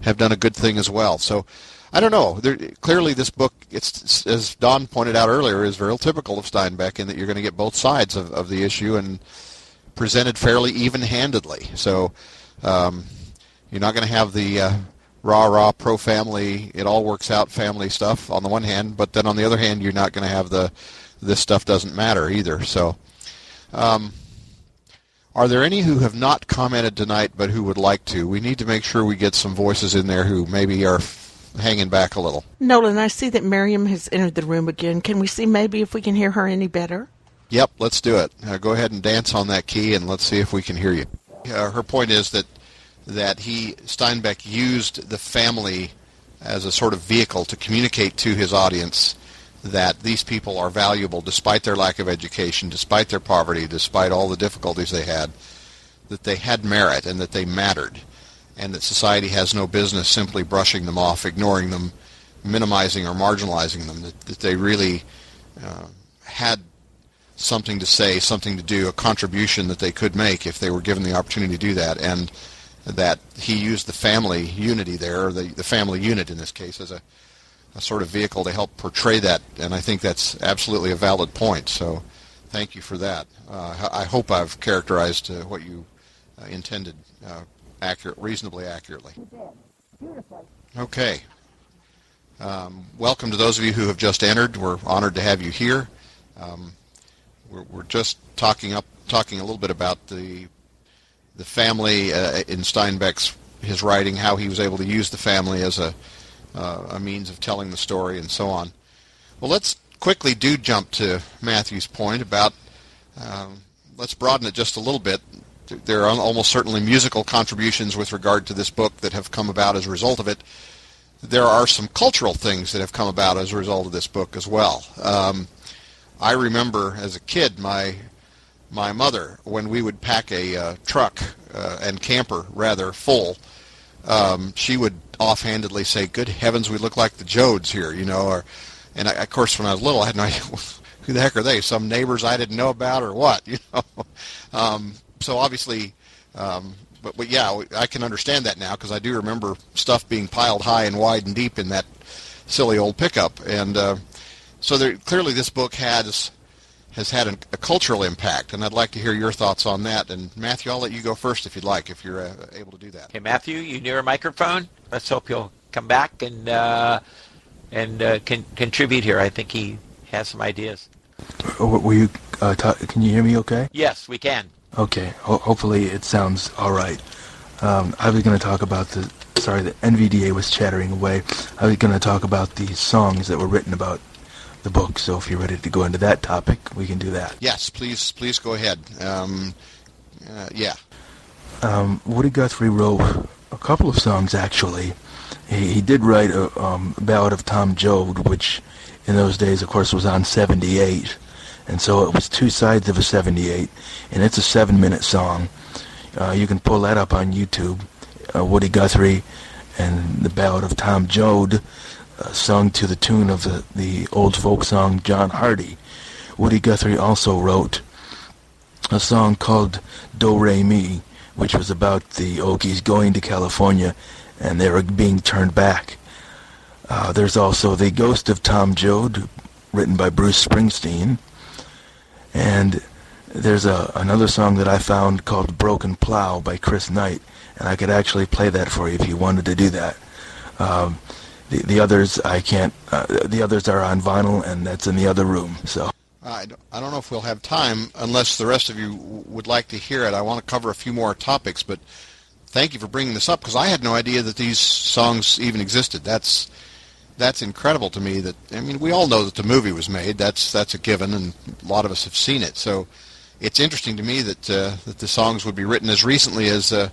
have done a good thing as well. So I don't know. There, clearly, this book, it's as Don pointed out earlier, is very typical of Steinbeck in that you're going to get both sides of, of the issue and presented fairly even-handedly. So um, you're not going to have the uh, rah rah pro family, it all works out family stuff on the one hand, but then on the other hand, you're not going to have the this stuff doesn't matter either. So. Um, are there any who have not commented tonight but who would like to? We need to make sure we get some voices in there who maybe are hanging back a little. Nolan, I see that Miriam has entered the room again. Can we see maybe if we can hear her any better? Yep, let's do it. Uh, go ahead and dance on that key, and let's see if we can hear you. Uh, her point is that that he Steinbeck used the family as a sort of vehicle to communicate to his audience that these people are valuable despite their lack of education, despite their poverty, despite all the difficulties they had, that they had merit and that they mattered and that society has no business simply brushing them off, ignoring them, minimizing or marginalizing them, that, that they really uh, had something to say, something to do, a contribution that they could make if they were given the opportunity to do that, and that he used the family unity there, the, the family unit in this case, as a, a sort of vehicle to help portray that, and I think that's absolutely a valid point. So thank you for that. Uh, I hope I've characterized uh, what you uh, intended uh, accurate, reasonably accurately. Okay. Um, welcome to those of you who have just entered. We're honored to have you here. Um, we're, we're, just talking up, talking a little bit about the the family uh, in Steinbeck's his writing, how he was able to use the family as a uh, a means of telling the story, and so on. Well, let's quickly do jump to Matthew's point about. Um, let's broaden it just a little bit. There are almost certainly musical contributions with regard to this book that have come about as a result of it. There are some cultural things that have come about as a result of this book as well. Um, I remember as a kid, my my mother, when we would pack a uh, truck uh, and camper rather full, um, she would offhandedly say, "Good heavens, we look like the Joads here," you know. Or, and I, of course, when I was little, I had no idea who the heck are they? Some neighbors I didn't know about, or what? You know. Um, so obviously, um, but, but yeah, I can understand that now because I do remember stuff being piled high and wide and deep in that silly old pickup, and uh, so there, clearly this book has has had an, a cultural impact, and I'd like to hear your thoughts on that. And Matthew, I'll let you go first if you'd like, if you're uh, able to do that. Okay, Matthew, you near a microphone? Let's hope you'll come back and uh, and uh, con- contribute here. I think he has some ideas. Were you? Uh, ta- can you hear me? Okay. Yes, we can. Okay. Ho- hopefully it sounds all right. Um, I was going to talk about the. Sorry, the NVDA was chattering away. I was going to talk about the songs that were written about the book. So if you're ready to go into that topic, we can do that. Yes, please, please go ahead. Um, uh, yeah. Um, Woody Guthrie wrote a couple of songs actually. He, he did write a um, ballad of Tom Joad, which in those days, of course, was on 78, and so it was two sides of a 78, and it's a seven-minute song. Uh, you can pull that up on YouTube. Uh, Woody Guthrie and the ballad of Tom Joad uh, sung to the tune of the, the old folk song John Hardy. Woody Guthrie also wrote a song called Do Re Mi, which was about the Okies going to California and they were being turned back. Uh, there's also The Ghost of Tom Joad, written by Bruce Springsteen. And there's a, another song that I found called Broken Plow by Chris Knight, and I could actually play that for you if you wanted to do that. Um, the, the others I can't. Uh, the others are on vinyl, and that's in the other room. So. I don't, I don't know if we'll have time unless the rest of you would like to hear it. I want to cover a few more topics, but thank you for bringing this up because I had no idea that these songs even existed. That's that's incredible to me. That I mean, we all know that the movie was made. That's that's a given, and a lot of us have seen it. So it's interesting to me that uh, that the songs would be written as recently as uh,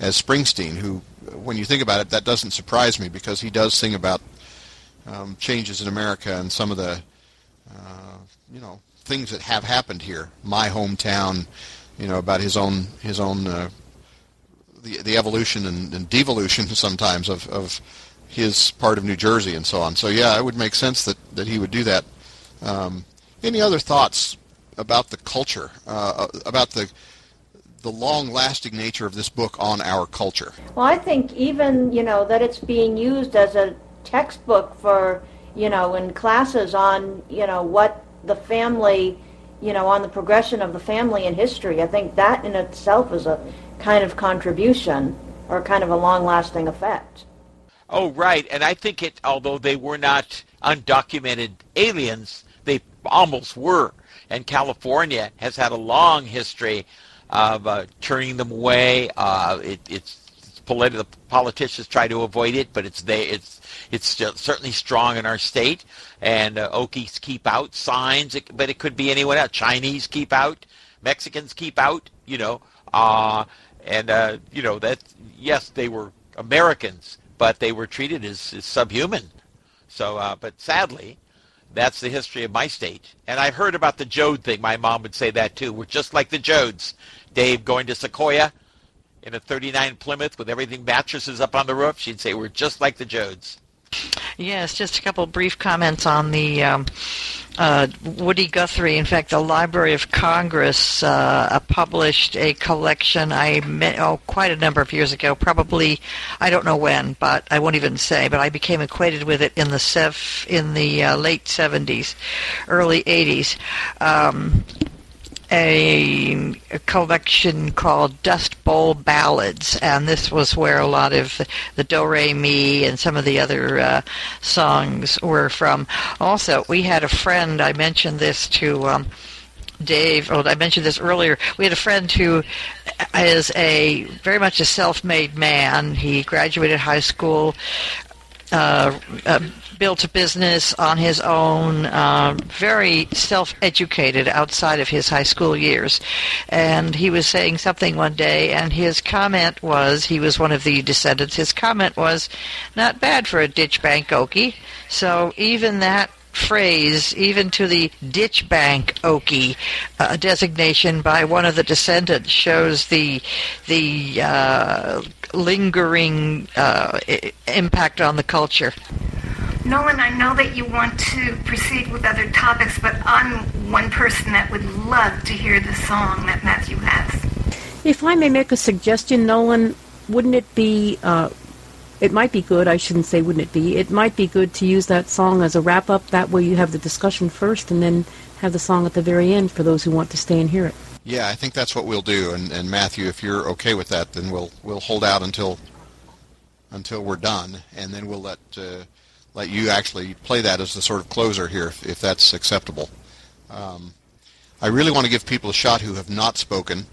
as Springsteen, who, when you think about it, that doesn't surprise me because he does sing about um, changes in America and some of the uh, you know things that have happened here. My hometown, you know, about his own his own uh, the the evolution and, and devolution sometimes of of his part of New Jersey and so on. So yeah, it would make sense that that he would do that. Um, any other thoughts about the culture, uh, about the the long-lasting nature of this book on our culture? Well, I think even you know that it's being used as a textbook for you know in classes on you know what the family you know on the progression of the family in history. I think that in itself is a kind of contribution or kind of a long-lasting effect. Oh, right. And I think it, although they were not undocumented aliens, they almost were. And California has had a long history of uh, turning them away. Uh, it, it's, politi- the politicians try to avoid it, but it's there. It's it's certainly strong in our state. And uh, Okies keep out signs, but it could be anyone else. Chinese keep out, Mexicans keep out. You know, uh, and uh, you know that yes, they were Americans, but they were treated as, as subhuman. So, uh, but sadly, that's the history of my state. And I've heard about the Joad thing. My mom would say that too. We're just like the Joads. Dave going to Sequoia in a 39 Plymouth with everything mattresses up on the roof. She'd say we're just like the Joads. Yes, just a couple brief comments on the um, uh, Woody Guthrie. In fact, the Library of Congress uh, published a collection. I met, oh quite a number of years ago, probably I don't know when, but I won't even say. But I became acquainted with it in the sev- in the uh, late '70s, early '80s. Um, a, a, collection called Dust Bowl Ballads, and this was where a lot of the Do Re Mi and some of the other uh, songs were from. Also, we had a friend. I mentioned this to. Um, Dave, oh, I mentioned this earlier. We had a friend who is a very much a self-made man. He graduated high school uh, uh, built a business on his own, uh, very self-educated outside of his high school years. And he was saying something one day, and his comment was, he was one of the descendants, his comment was, not bad for a ditch bank Okie. So even that phrase, even to the ditch bank Okie uh, designation by one of the descendants, shows the the uh, lingering uh, impact on the culture. Nolan, I know that you want to proceed with other topics, but I'm one person that would love to hear the song that Matthew has. If I may make a suggestion, Nolan, wouldn't it be uh, it might be good, I shouldn't say wouldn't it be, it might be good to use that song as a wrap up. That way you have the discussion first and then have the song at the very end for those who want to stay and hear it. Yeah, I think that's what we'll do. And, and Matthew, if you're okay with that, then we'll we'll hold out until until we're done, and then we'll let uh, let you actually play that as the sort of closer here, if, if that's acceptable. Um, I really want to give people a shot who have not spoken.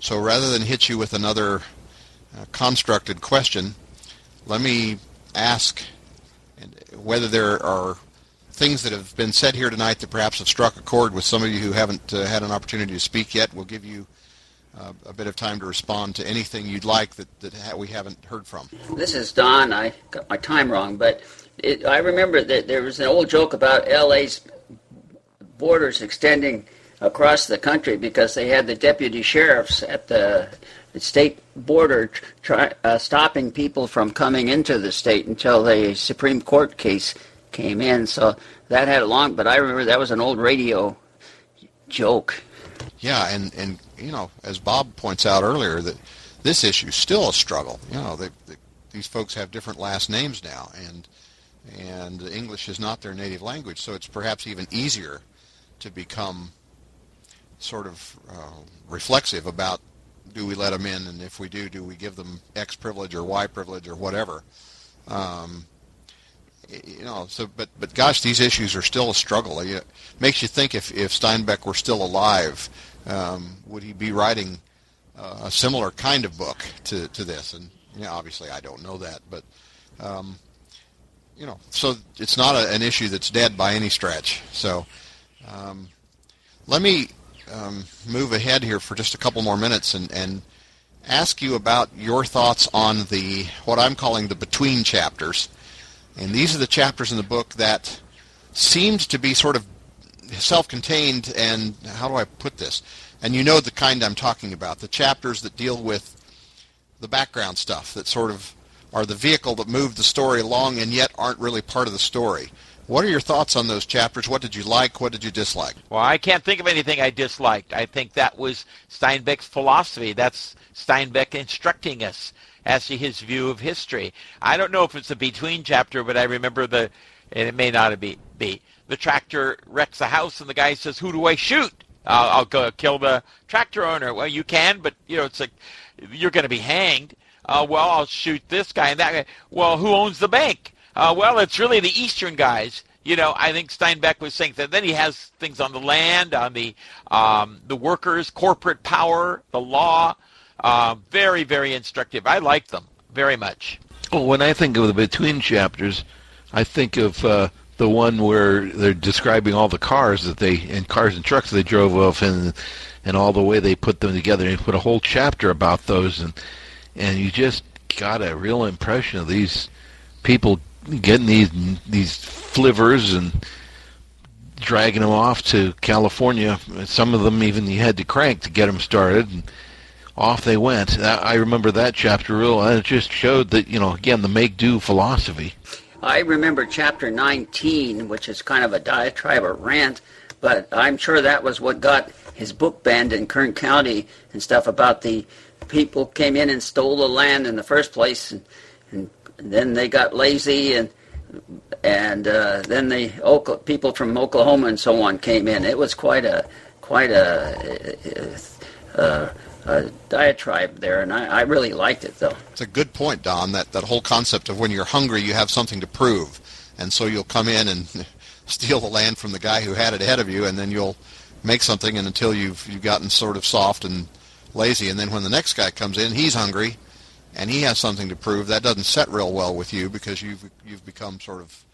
So rather than hit you with another uh, constructed question, let me ask whether there are things that have been said here tonight that perhaps have struck a chord with some of you who haven't uh, had an opportunity to speak yet. We'll give you uh, a bit of time to respond to anything you'd like that, that ha- we haven't heard from. This is Don. I got my time wrong, but it, I remember that there was an old joke about LA's borders extending across the country because they had the deputy sheriffs at the state border try, uh, stopping people from coming into the state until the Supreme Court case came in. So that had a long, but I remember that was an old radio joke. Yeah, and and you know, as Bob points out earlier, that this issue is still a struggle. You know, they, they, these folks have different last names now, and and English is not their native language, so it's perhaps even easier to become sort of uh, reflexive about do we let them in, and if we do, do we give them X privilege or Y privilege or whatever? Um, you know, so but but gosh, these issues are still a struggle. It makes you think if if Steinbeck were still alive, um, would he be writing uh, a similar kind of book to to this? And you know, obviously, I don't know that, but um, you know, so it's not a, an issue that's dead by any stretch. So um, let me um, move ahead here for just a couple more minutes and, and ask you about your thoughts on the what I'm calling the between chapters. And these are the chapters in the book that seemed to be sort of self-contained and how do I put this? And you know the kind I'm talking about, the chapters that deal with the background stuff that sort of are the vehicle that move the story along and yet aren't really part of the story. What are your thoughts on those chapters? What did you like? What did you dislike? Well, I can't think of anything I disliked. I think that was Steinbeck's philosophy. That's Steinbeck instructing us as to his view of history. I don't know if it's a between chapter, but I remember the, and it may not be, be the tractor wrecks a house, and the guy says, "Who do I shoot?" I'll go kill the tractor owner. Well, you can, but you know it's like you're going to be hanged. Uh, well, I'll shoot this guy and that guy. Well, who owns the bank? Uh, well, it's really the Eastern guys. You know, I think Steinbeck was saying that. Then he has things on the land, on the um, the workers, corporate power, the law. Uh, very, very instructive. I like them very much. Well, when I think of the between chapters, I think of uh, the one where they're describing all the cars that they and cars and trucks they drove off and and all the way they put them together. And put a whole chapter about those, and and you just got a real impression of these people getting these these flivvers and dragging them off to California. Some of them even you had to crank to get them started, and off they went. I remember that chapter real, and it just showed that you know again the make do philosophy. I remember chapter 19, which is kind of a diatribe or rant, but I'm sure that was what got his book banned in Kern County and stuff about the people came in and stole the land in the first place and, then they got lazy and and uh, then the people from Oklahoma and so on came in. It was quite a quite a, a, a diatribe there, and I, I, really liked it though. It's a good point, Don. That that whole concept of when you're hungry, you have something to prove, and so you'll come in and steal the land from the guy who had it ahead of you, and then you'll make something, and until you've you've gotten sort of soft and lazy, and then when the next guy comes in, he's hungry and he has something to prove. That doesn't set real well with you because you've you've become sort of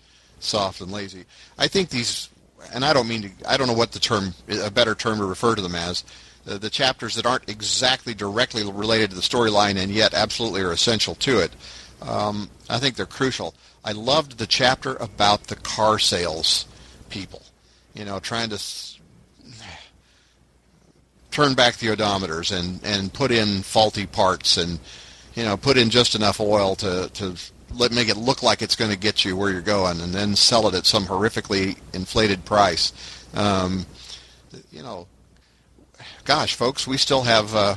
soft and lazy. I think these, and I don't mean to, I don't know what the term, a better term to refer to them as, the, the chapters that aren't exactly directly related to the storyline and yet absolutely are essential to it. Um, I think they're crucial. I loved the chapter about the car sales people. You know, trying to s- turn back the odometers and, and put in faulty parts and you know put in just enough oil to, to let make it look like it's going to get you where you're going and then sell it at some horrifically inflated price. Um, you know, gosh, folks, we still have uh,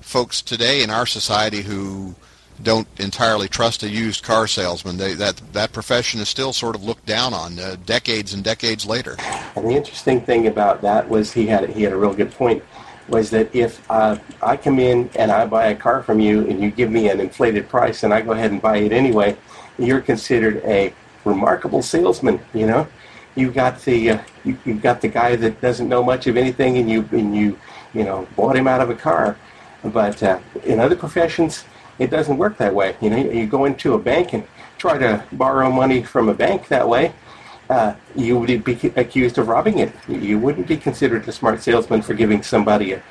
folks today in our society who don't entirely trust a used car salesman. They, that that profession is still sort of looked down on uh, decades and decades later. And the interesting thing about that was he had he had a real good point. Was that if uh, I come in and I buy a car from you and you give me an inflated price and I go ahead and buy it anyway, you're considered a remarkable salesman. You know, you got the uh, you, you've got the guy that doesn't know much of anything and you and you you know bought him out of a car. But uh, in other professions, it doesn't work that way. You know, you go into a bank and try to borrow money from a bank that way. Uh, you would be accused of robbing it. You wouldn't be considered a smart salesman for giving somebody a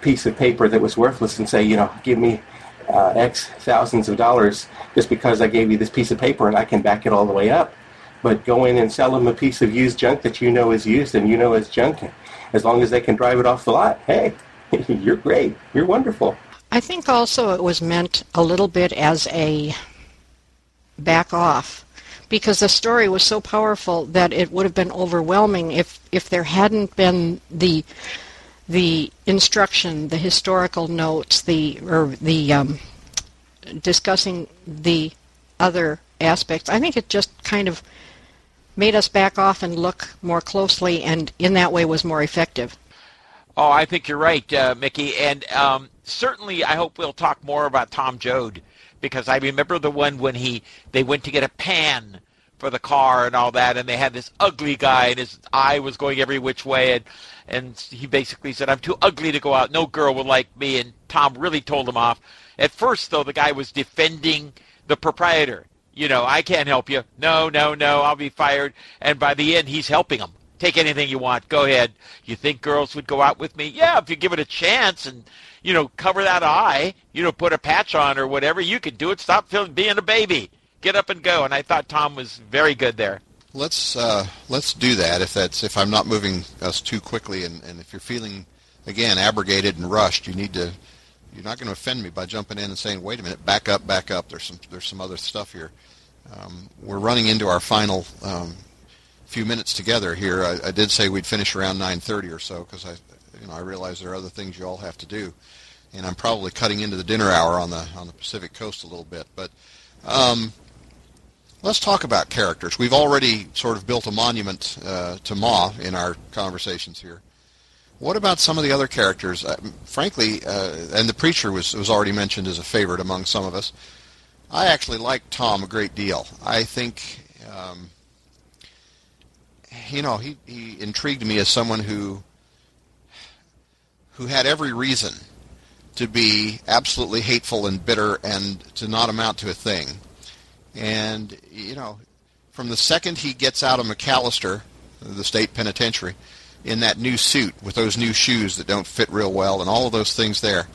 piece of paper that was worthless and say, you know, give me uh, X thousands of dollars just because I gave you this piece of paper and I can back it all the way up. But go in and sell them a piece of used junk that you know is used and you know is junk. As long as they can drive it off the lot, hey, you're great. You're wonderful. I think also it was meant a little bit as a back off because the story was so powerful that it would have been overwhelming if, if there hadn't been the the instruction, the historical notes, the or the um, discussing the other aspects. I think it just kind of made us back off and look more closely, and in that way was more effective. Oh, I think you're right, uh, Mickey. And um, certainly, I hope we'll talk more about Tom Joad because I remember the one when he they went to get a pan for the car and all that, and they had this ugly guy, and his eye was going every which way, and and he basically said, "I'm too ugly to go out. No girl will like me." And Tom really told him off. At first, though, the guy was defending the proprietor. You know, I can't help you. No, no, no, I'll be fired. And by the end, he's helping him. Take anything you want. Go ahead. You think girls would go out with me? Yeah, if you give it a chance and, you know, cover that eye, you know, put a patch on or whatever, you could do it. Stop feeling being a baby. Get up and go. And I thought Tom was very good there. Let's uh, let's do that if that's if I'm not moving us too quickly and, and if you're feeling again abrogated and rushed, you need to you're not going to offend me by jumping in and saying, "Wait a minute, back up, back up." There's some there's some other stuff here. Um, we're running into our final um, few minutes together here. I, I did say we'd finish around 9:30 or so because I you know I realize there are other things you all have to do, and I'm probably cutting into the dinner hour on the on the Pacific Coast a little bit, but. Um, Let's talk about characters. We've already sort of built a monument uh, to Ma in our conversations here. What about some of the other characters? Uh, frankly, uh, and the preacher was was already mentioned as a favorite among some of us. I actually like Tom a great deal. I think, um, you know, he, he intrigued me as someone who who had every reason to be absolutely hateful and bitter and to not amount to a thing. And, you know, from the second he gets out of McAlester, the state penitentiary, in that new suit with those new shoes that don't fit real well and all of those things there,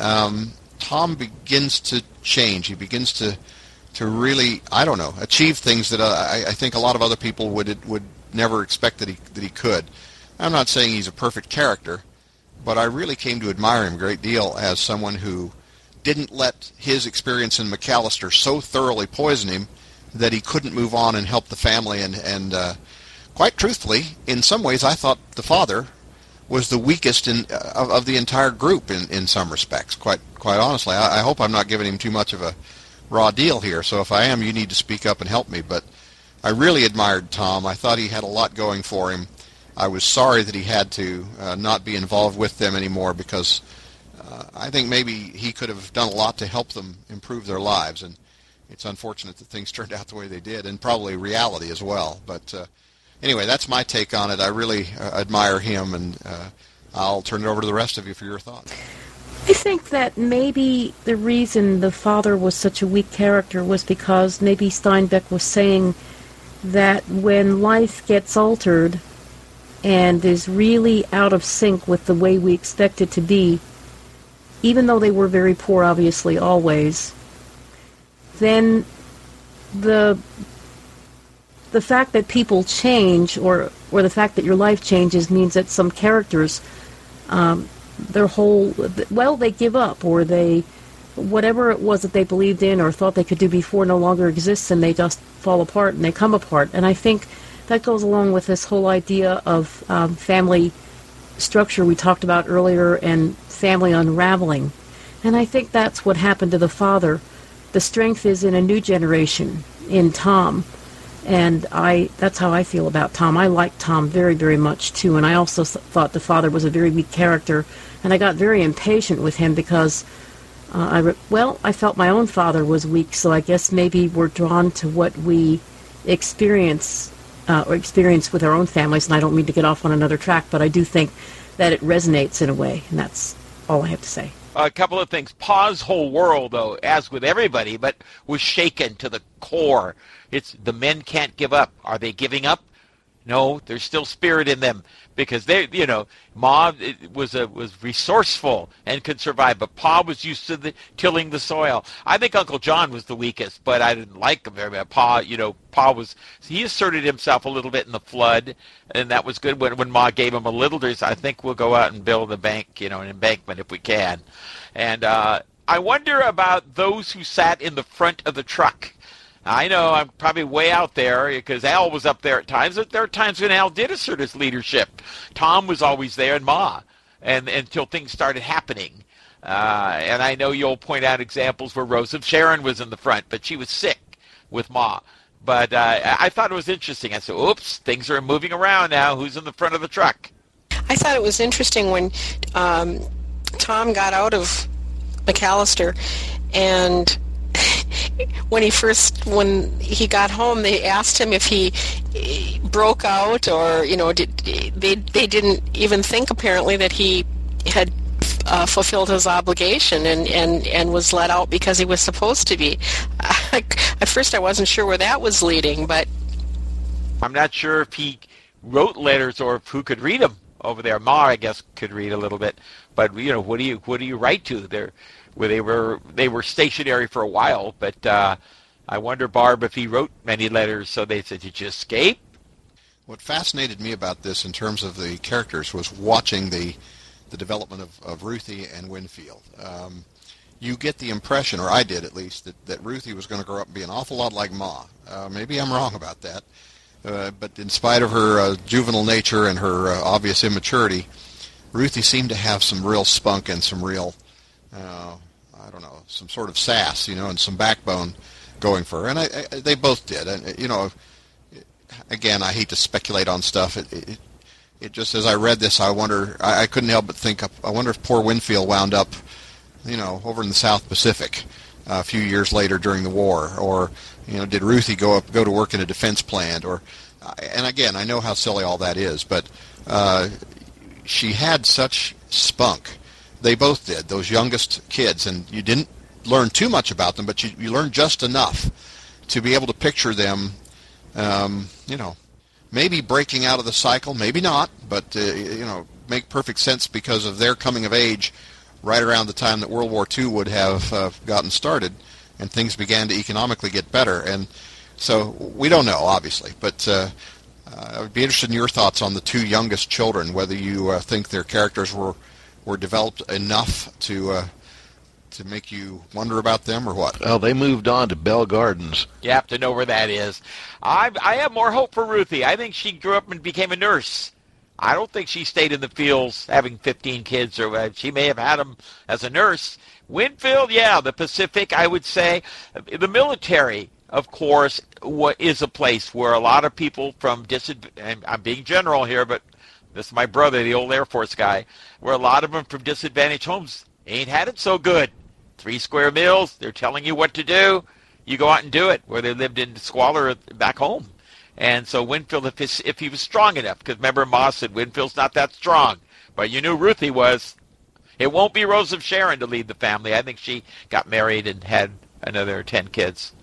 um, Tom begins to change. He begins to to really, I don't know, achieve things that uh, I, I think a lot of other people would would never expect that he that he could. I'm not saying he's a perfect character, but I really came to admire him a great deal as someone who didn't let his experience in McAlester so thoroughly poison him that he couldn't move on and help the family. And, and uh, quite truthfully, in some ways, I thought the father was the weakest in, uh, of, of the entire group in, in some respects. Quite quite honestly, I, I hope I'm not giving him too much of a raw deal here. So if I am, you need to speak up and help me. But I really admired Tom. I thought he had a lot going for him. I was sorry that he had to uh, not be involved with them anymore because uh, I think maybe he could have done a lot to help them improve their lives. And it's unfortunate that things turned out the way they did, and probably reality as well. But uh, anyway, that's my take on it. I really uh, admire him, and uh, I'll turn it over to the rest of you for your thoughts. I think that maybe the reason the father was such a weak character was because maybe Steinbeck was saying that when life gets altered and is really out of sync with the way we expect it to be, even though they were very poor, obviously, always, then the the fact that people change or or the fact that your life changes means that some characters um, their whole well they give up or they whatever it was that they believed in or thought they could do before no longer exists and they just fall apart and they come apart. And i think that goes along with this whole idea of um, family structure we talked about earlier and family unraveling. And i think that's what happened to the father. The strength is in a new generation in tom. And I that's how I feel about Tom. I like Tom very very much too, and I also thought the father was a very weak character, and I got very impatient with him because uh, I re- well I felt my own father was weak, so I guess maybe we're drawn to what we experience uh, or experience with our own families. And I don't mean to get off on another track, but I do think that it resonates in a way, and that's all I have to say. A couple of things. Pa's whole world, though, as with everybody, but was shaken to the core it's the men can't give up. Are they giving up? No, there's still spirit in them because they, you know, Ma was a was resourceful and could survive, but Pa was used to the, tilling the soil. I think Uncle John was the weakest, but I didn't like him very much. Pa, you know, Pa was he asserted himself a little bit in the flood, and that was good. When when Ma gave him a little, I think we'll go out and build a bank, you know, an embankment if we can, and uh, I wonder about those who sat in the front of the truck I know I'm probably way out there because Al was up there at times. There are times when Al did assert his leadership. Tom was always there, and Ma, and until things started happening. Uh, and I know you'll point out examples where Rose of Sharon was in the front, but she was sick with Ma. But uh, I thought it was interesting. I said, "Oops, things are moving around now. Who's in the front of the truck?" I thought it was interesting when um, Tom got out of McAlester and when he first when he got home they asked him if he broke out or you know did, they they didn't even think apparently that he had uh, fulfilled his obligation and, and, and was let out because he was supposed to be. At first, I wasn't sure where that was leading, but I'm not sure if he wrote letters or who could read them over there. Ma, I guess, could read a little bit, but you know, what do you what do you write to? There, where they were they were stationary for a while. But uh, I wonder, Barb, if he wrote many letters. So they said, "Did you escape?" What fascinated me about this, in terms of the characters, was watching the the development of, of Ruthie and Winfield. Um, you get the impression, or I did at least, that, that Ruthie was going to grow up and be an awful lot like Ma. Uh, maybe I'm wrong about that. Uh, but in spite of her uh, juvenile nature and her uh, obvious immaturity, Ruthie seemed to have some real spunk and some real uh, I don't know, some sort of sass, you know, and some backbone going for her. And I, I, they both did. And, you know, again, I hate to speculate on stuff. It, it, it just, as I read this, I wonder, I, I couldn't help but think, I wonder if poor Winfield wound up, you know, over in the South Pacific uh, a few years later during the war, or, you know, did Ruthie go up, go to work in a defense plant, or, and again, I know how silly all that is, but uh, she had such spunk they both did, those youngest kids. And you didn't learn too much about them, but you, you learned just enough to be able to picture them, um, you know, maybe breaking out of the cycle, maybe not, but, uh, you know, make perfect sense because of their coming of age right around the time that World War II would have uh, gotten started and things began to economically get better. And so we don't know, obviously, but uh, uh, I would be interested in your thoughts on the two youngest children, whether you uh, think their characters were were developed enough to uh, to make you wonder about them, or what? Well, they moved on to Bell Gardens. You have to know where that is. I I have more hope for Ruthie. I think she grew up and became a nurse. I don't think she stayed in the fields having 15 kids, or uh, she may have had them as a nurse. Winfield, yeah, the Pacific, I would say. The military, of course, is a place where a lot of people from disadvantaged, I'm being general here, but this is my brother, the old Air Force guy, where a lot of them from disadvantaged homes ain't had it so good. Three square meals, they're telling you what to do. You go out and do it, where they lived in squalor back home. And so Winfield, if, if he was strong enough, because remember Ma said Winfield's not that strong, but you knew Ruthie was. It won't be Rose of Sharon to lead the family. I think she got married and had another ten kids.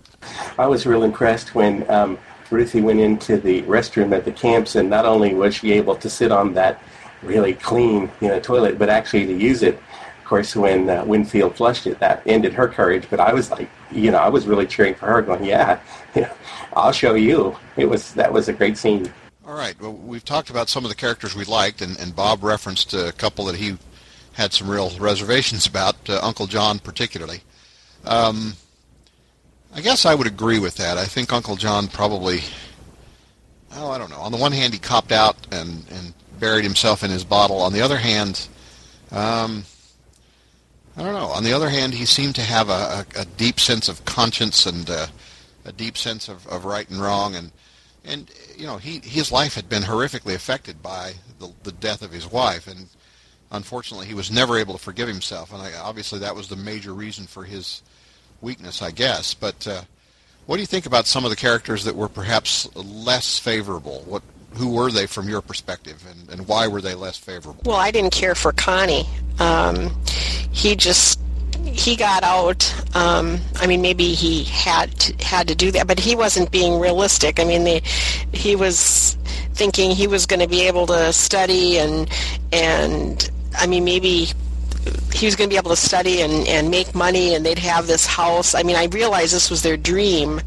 I was real impressed when um, Ruthie went into the restroom at the camps, and not only was she able to sit on that really clean, you know, toilet, but actually to use it. Of course, when uh, Winfield flushed it, that ended her courage. But I was like, you know, I was really cheering for her, going, "Yeah, I'll show you." It was that was a great scene. All right. Well, we've talked about some of the characters we liked, and, and Bob referenced a couple that he had some real reservations about, uh, Uncle John particularly. Um, I guess I would agree with that. I think Uncle John probably, oh, I don't know. On the one hand, he copped out and, and buried himself in his bottle. On the other hand, um, I don't know. On the other hand, he seemed to have a, a, a deep sense of conscience and uh, a deep sense of, of right and wrong. And, and you know, he, his life had been horrifically affected by the, the death of his wife. And unfortunately, he was never able to forgive himself. And I, obviously, that was the major reason for his weakness, I guess. But uh, what do you think about some of the characters that were perhaps less favorable? What who were they from your perspective, and, and why were they less favorable? Well, I didn't care for Connie. Um, he just he got out. Um, I mean, maybe he had to, had to do that, but he wasn't being realistic. I mean, the, he was thinking he was going to be able to study and and I mean maybe he was going to be able to study and, and make money and they'd have this house. I mean, I realized this was their dream,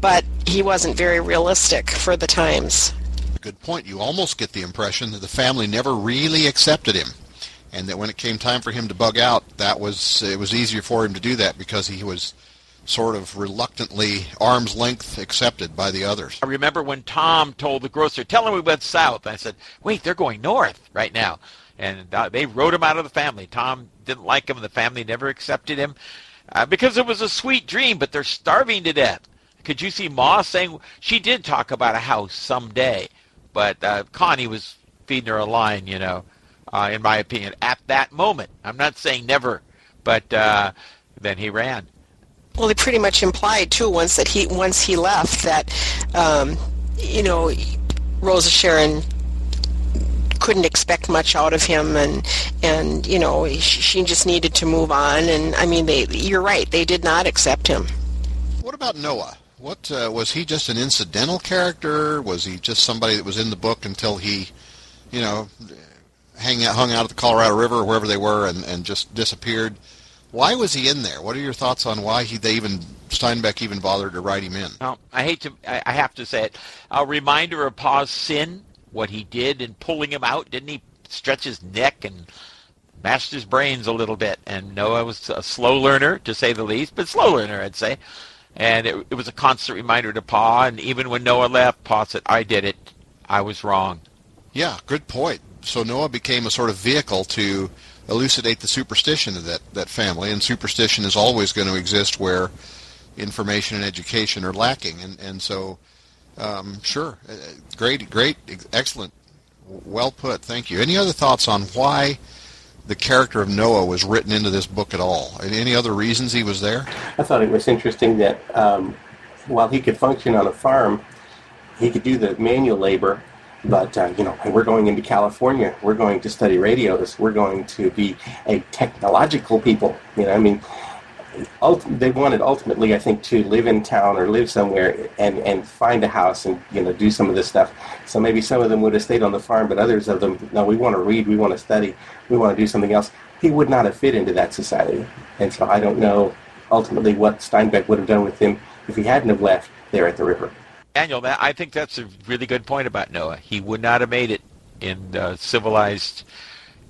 but he wasn't very realistic for the times. Good point. You almost get the impression that the family never really accepted him. And that when it came time for him to bug out, that was it was easier for him to do that because he was sort of reluctantly arm's length accepted by the others. I remember when Tom told the grocer, "Tell him we went south." I said, "Wait, they're going north right now." And they wrote him out of the family. Tom didn't like him, and the family never accepted him uh, because it was a sweet dream, but they're starving to death. Could you see Ma saying she did talk about a house someday, but uh, Connie was feeding her a line, you know, uh, in my opinion, at that moment. I'm not saying never, but uh, then he ran. Well, they pretty much implied too once that he once he left that, um, you know, Rosa Sharon couldn't expect much out of him and and you know she just needed to move on and I mean they you're right they did not accept him. What about Noah? What uh, was he just an incidental character? Was he just somebody that was in the book until he, you know, hang out, hung out at the Colorado River or wherever they were and, and just disappeared? Why was he in there? What are your thoughts on why he they even Steinbeck even bothered to write him in? Well, I hate to I, I have to say it. A reminder of Pa's sin what he did in pulling him out? Didn't he stretch his neck and mashed his brains a little bit? And Noah was a slow learner, to say the least, but slow learner, I'd say. And it, it was a constant reminder to Pa. And even when Noah left, Pa said, "I did it. I was wrong." Yeah, good point. So Noah became a sort of vehicle to elucidate the superstition of that, that family, and superstition is always going to exist where information and education are lacking. And, and so um, sure. Uh, great, great, excellent. Well put. Thank you. Any other thoughts on why the character of Noah was written into this book at all? Any other reasons he was there? I thought it was interesting that um, while he could function on a farm, he could do the manual labor. But uh, you know, we're going into California. We're going to study radios. We're going to be a technological people. You know, I mean, they wanted ultimately, I think, to live in town or live somewhere and, and find a house and you know do some of this stuff. So maybe some of them would have stayed on the farm, but others of them, no, we want to read, we want to study, we want to do something else. He would not have fit into that society, and so I don't know ultimately what Steinbeck would have done with him if he hadn't have left there at the river. Daniel, I think that's a really good point about Noah. He would not have made it in uh, civilized.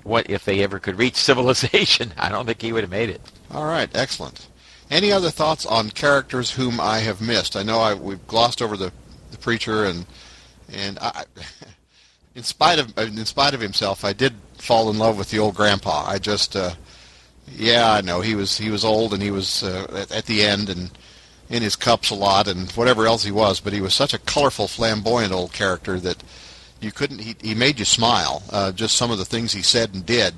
What if they ever could reach civilization? I don't think he would have made it. All right, excellent. Any other thoughts on characters whom I have missed? I know I, we've glossed over the, the preacher, and and I, in spite of in spite of himself, I did fall in love with the old grandpa. I just, uh, yeah, I know he was he was old and he was uh, at, at the end and in his cups a lot and whatever else he was, but he was such a colorful, flamboyant old character that you couldn't. He, he made you smile. Uh, just some of the things he said and did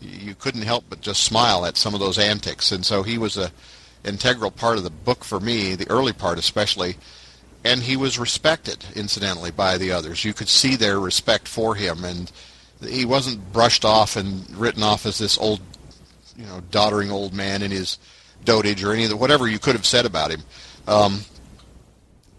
you couldn't help but just smile at some of those antics. And so he was a integral part of the book for me, the early part especially. And he was respected, incidentally, by the others. You could see their respect for him, and he wasn't brushed off and written off as this old you know doddering old man in his dotage or any of the whatever you could have said about him. Um,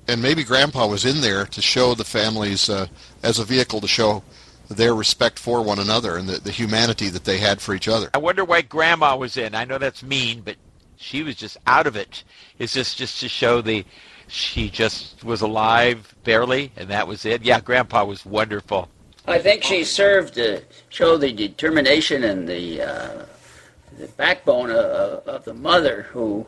and maybe Grandpa was in there to show the families uh, as a vehicle to show their respect for one another and the, the humanity that they had for each other. I wonder why Grandma was in. I know that's mean, but she was just out of it. Is this just to show the she just was alive barely, and that was it? Yeah, Grandpa was wonderful. I think she served to show the determination and the, uh, the backbone of, of the mother who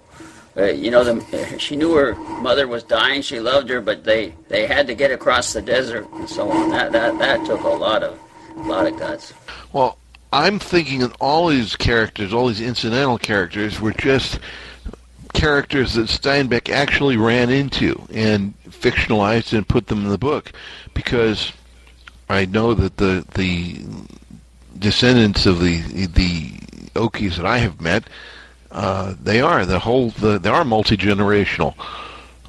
uh, you know, the, she knew her mother was dying. She loved her, but they, they had to get across the desert and so on. That that that took a lot of a lot of guts. Well, I'm thinking that all these characters, all these incidental characters, were just characters that Steinbeck actually ran into and fictionalized and put them in the book, because I know that the the descendants of the the Okies that I have met uh, they are the whole. The, they are multi generational.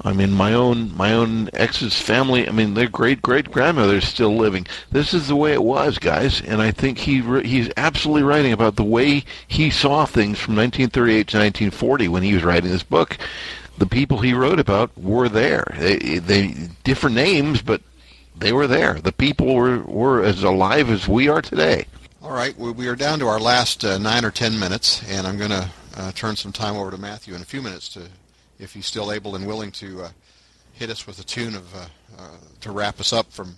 I mean, my own my own ex's family. I mean, their great great grandmother's still living. This is the way it was, guys. And I think he he's absolutely writing about the way he saw things from 1938 to 1940 when he was writing this book. The people he wrote about were there. They, they different names, but they were there. The people were were as alive as we are today. All right, we are down to our last uh, nine or ten minutes, and I'm going to uh, turn some time over to Matthew in a few minutes to, if he's still able and willing to uh, hit us with a tune of uh, uh, to wrap us up from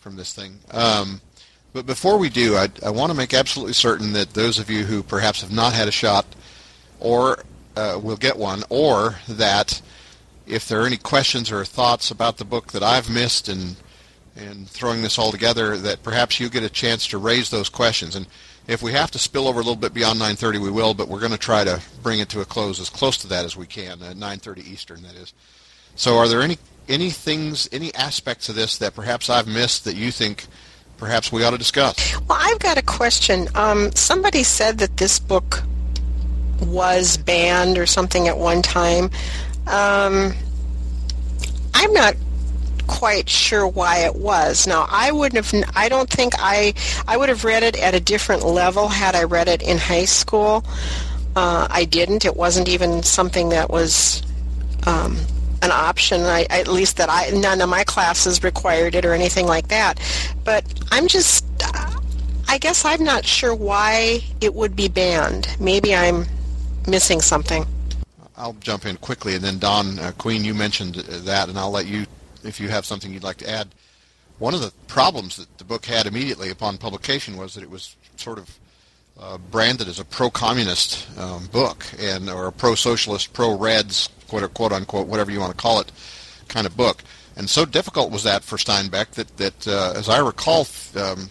from this thing. Um, but before we do, I, I want to make absolutely certain that those of you who perhaps have not had a shot or uh, will get one, or that if there are any questions or thoughts about the book that I've missed and and throwing this all together, that perhaps you get a chance to raise those questions. And if we have to spill over a little bit beyond 9:30, we will, but we're going to try to bring it to a close as close to that as we can, at 9:30 Eastern, that is. So, are there any any things, any aspects of this that perhaps I've missed that you think perhaps we ought to discuss? Well, I've got a question. Um, somebody said that this book was banned or something at one time. Um, I'm not quite sure why it was. Now, I wouldn't have. I don't think I. I would have read it at a different level had I read it in high school. Uh, I didn't. It wasn't even something that was um, an option. I, at least that I. None of my classes required it or anything like that. But I'm just. I guess I'm not sure why it would be banned. Maybe I'm missing something. I'll jump in quickly, and then Don uh, Queen, you mentioned that, and I'll let you if you have something you'd like to add. One of the problems that the book had immediately upon publication was that it was sort of uh, branded as a pro-communist um, book and or a pro-socialist, pro-Reds, quote, quote unquote, whatever you want to call it, kind of book. And so difficult was that for Steinbeck that, that uh, as I recall, um,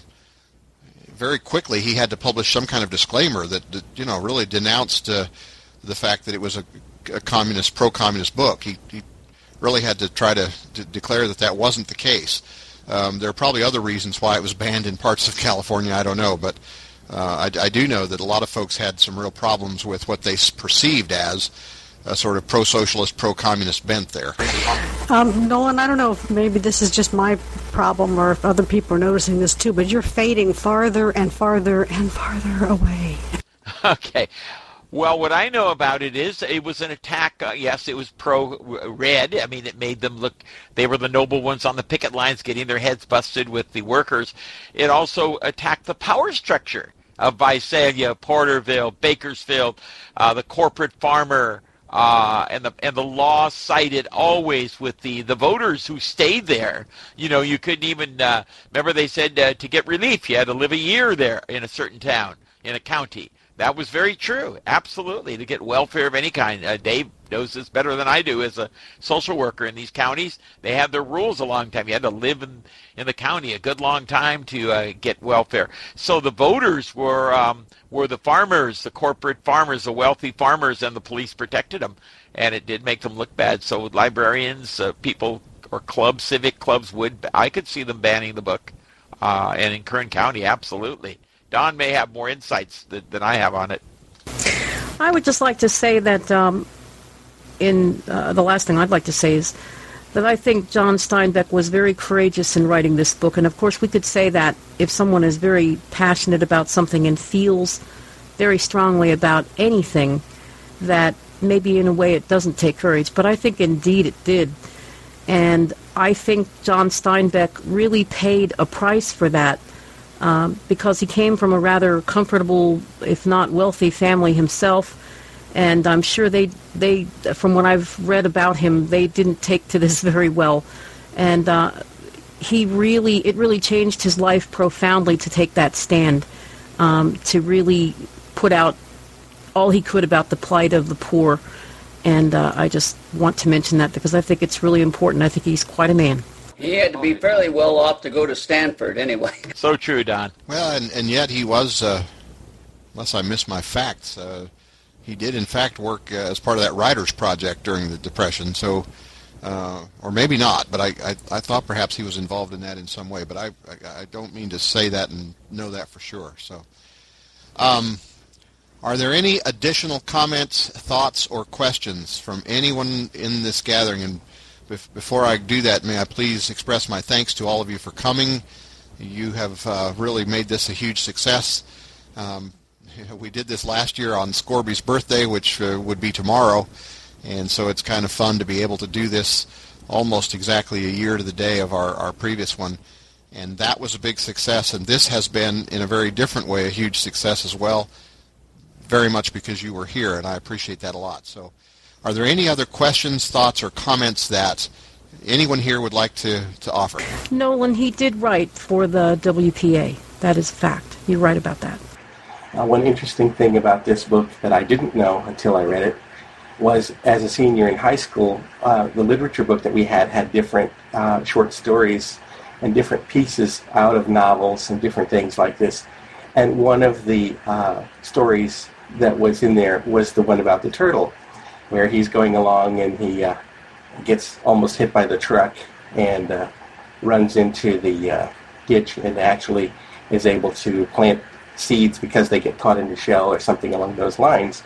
very quickly he had to publish some kind of disclaimer that, that you know really denounced uh, the fact that it was a, a communist, pro-communist book. He, he really had to try to, to declare that that wasn't the case. Um, there are probably other reasons why it was banned in parts of California. I don't know, but uh, I, I, do know that a lot of folks had some real problems with what they perceived as a sort of pro-socialist, pro-communist bent there. Um, Nolan, I don't know if maybe this is just my problem or if other people are noticing this too, but you're fading farther and farther and farther away. Okay. Well, what I know about it is it was an attack. Uh, yes, it was pro-red. I mean, it made them look. They were the noble ones on the picket lines, getting their heads busted with the workers. It also attacked the power structure of Visalia, Porterville, Bakersfield, uh, the corporate farmer, uh, and the and the law sided always with the the voters who stayed there. You know, you couldn't even uh, remember they said uh, to get relief you had to live a year there in a certain town in a county. That was very true. Absolutely. To get welfare of any kind. Uh, Dave knows this better than I do as a social worker in these counties. They have their rules a long time. You had to live in, in the county a good long time to uh, get welfare. So the voters were um, were the farmers, the corporate farmers, the wealthy farmers, and the police protected them. And it did make them look bad. So librarians, uh, people, or clubs, civic clubs would, I could see them banning the book. Uh, and in Kern County, absolutely. Don may have more insights than, I have on it. I would just like to say that um, in uh, the last thing I'd like to say is that I think John Steinbeck was very courageous in writing this book. And of course, we could say that if someone is very passionate about something and feels very strongly about anything that maybe in a way it doesn't take courage, but I think indeed it did. And I think John Steinbeck really paid a price for that um, because he came from a rather comfortable, if not wealthy, family himself. And I'm sure they, they, from what I've read about him, they didn't take to this very well. And uh, he really, it really changed his life profoundly to take that stand, um, to really put out all he could about the plight of the poor. And uh, I just want to mention that because I think it's really important. I think he's quite a man. He had to be fairly well off to go to Stanford anyway. So true, Don. Well, and, and yet he was, uh, unless I miss my facts, uh, he did in fact work uh, as part of that writers project during the Depression. So, uh, or maybe not, but I, I, I thought perhaps he was involved in that in some way. But I, I, I don't mean to say that and know that for sure. So, um, are there any additional comments, thoughts, or questions from anyone in this gathering? And before I do that, may I please express my thanks to all of you for coming. You have uh, really made this a huge success. Um, we did this last year on Scorby's birthday, which uh, would be tomorrow, and so it's kind of fun to be able to do this almost exactly a year to the day of our, our previous one. And that was a big success, and this has been, in a very different way, a huge success as well, very much because you were here, and I appreciate that a lot. So are there any other questions, thoughts, or comments that anyone here would like to, to offer? Nolan, he did write for the WPA. That is fact. You're right about that. Uh, one interesting thing about this book that I didn't know until I read it was as a senior in high school, uh, the literature book that we had had different uh, short stories and different pieces out of novels and different things like this. And one of the uh, stories that was in there was the one about the turtle where he's going along and he uh, gets almost hit by the truck and uh, runs into the uh, ditch and actually is able to plant seeds because they get caught in the shell or something along those lines.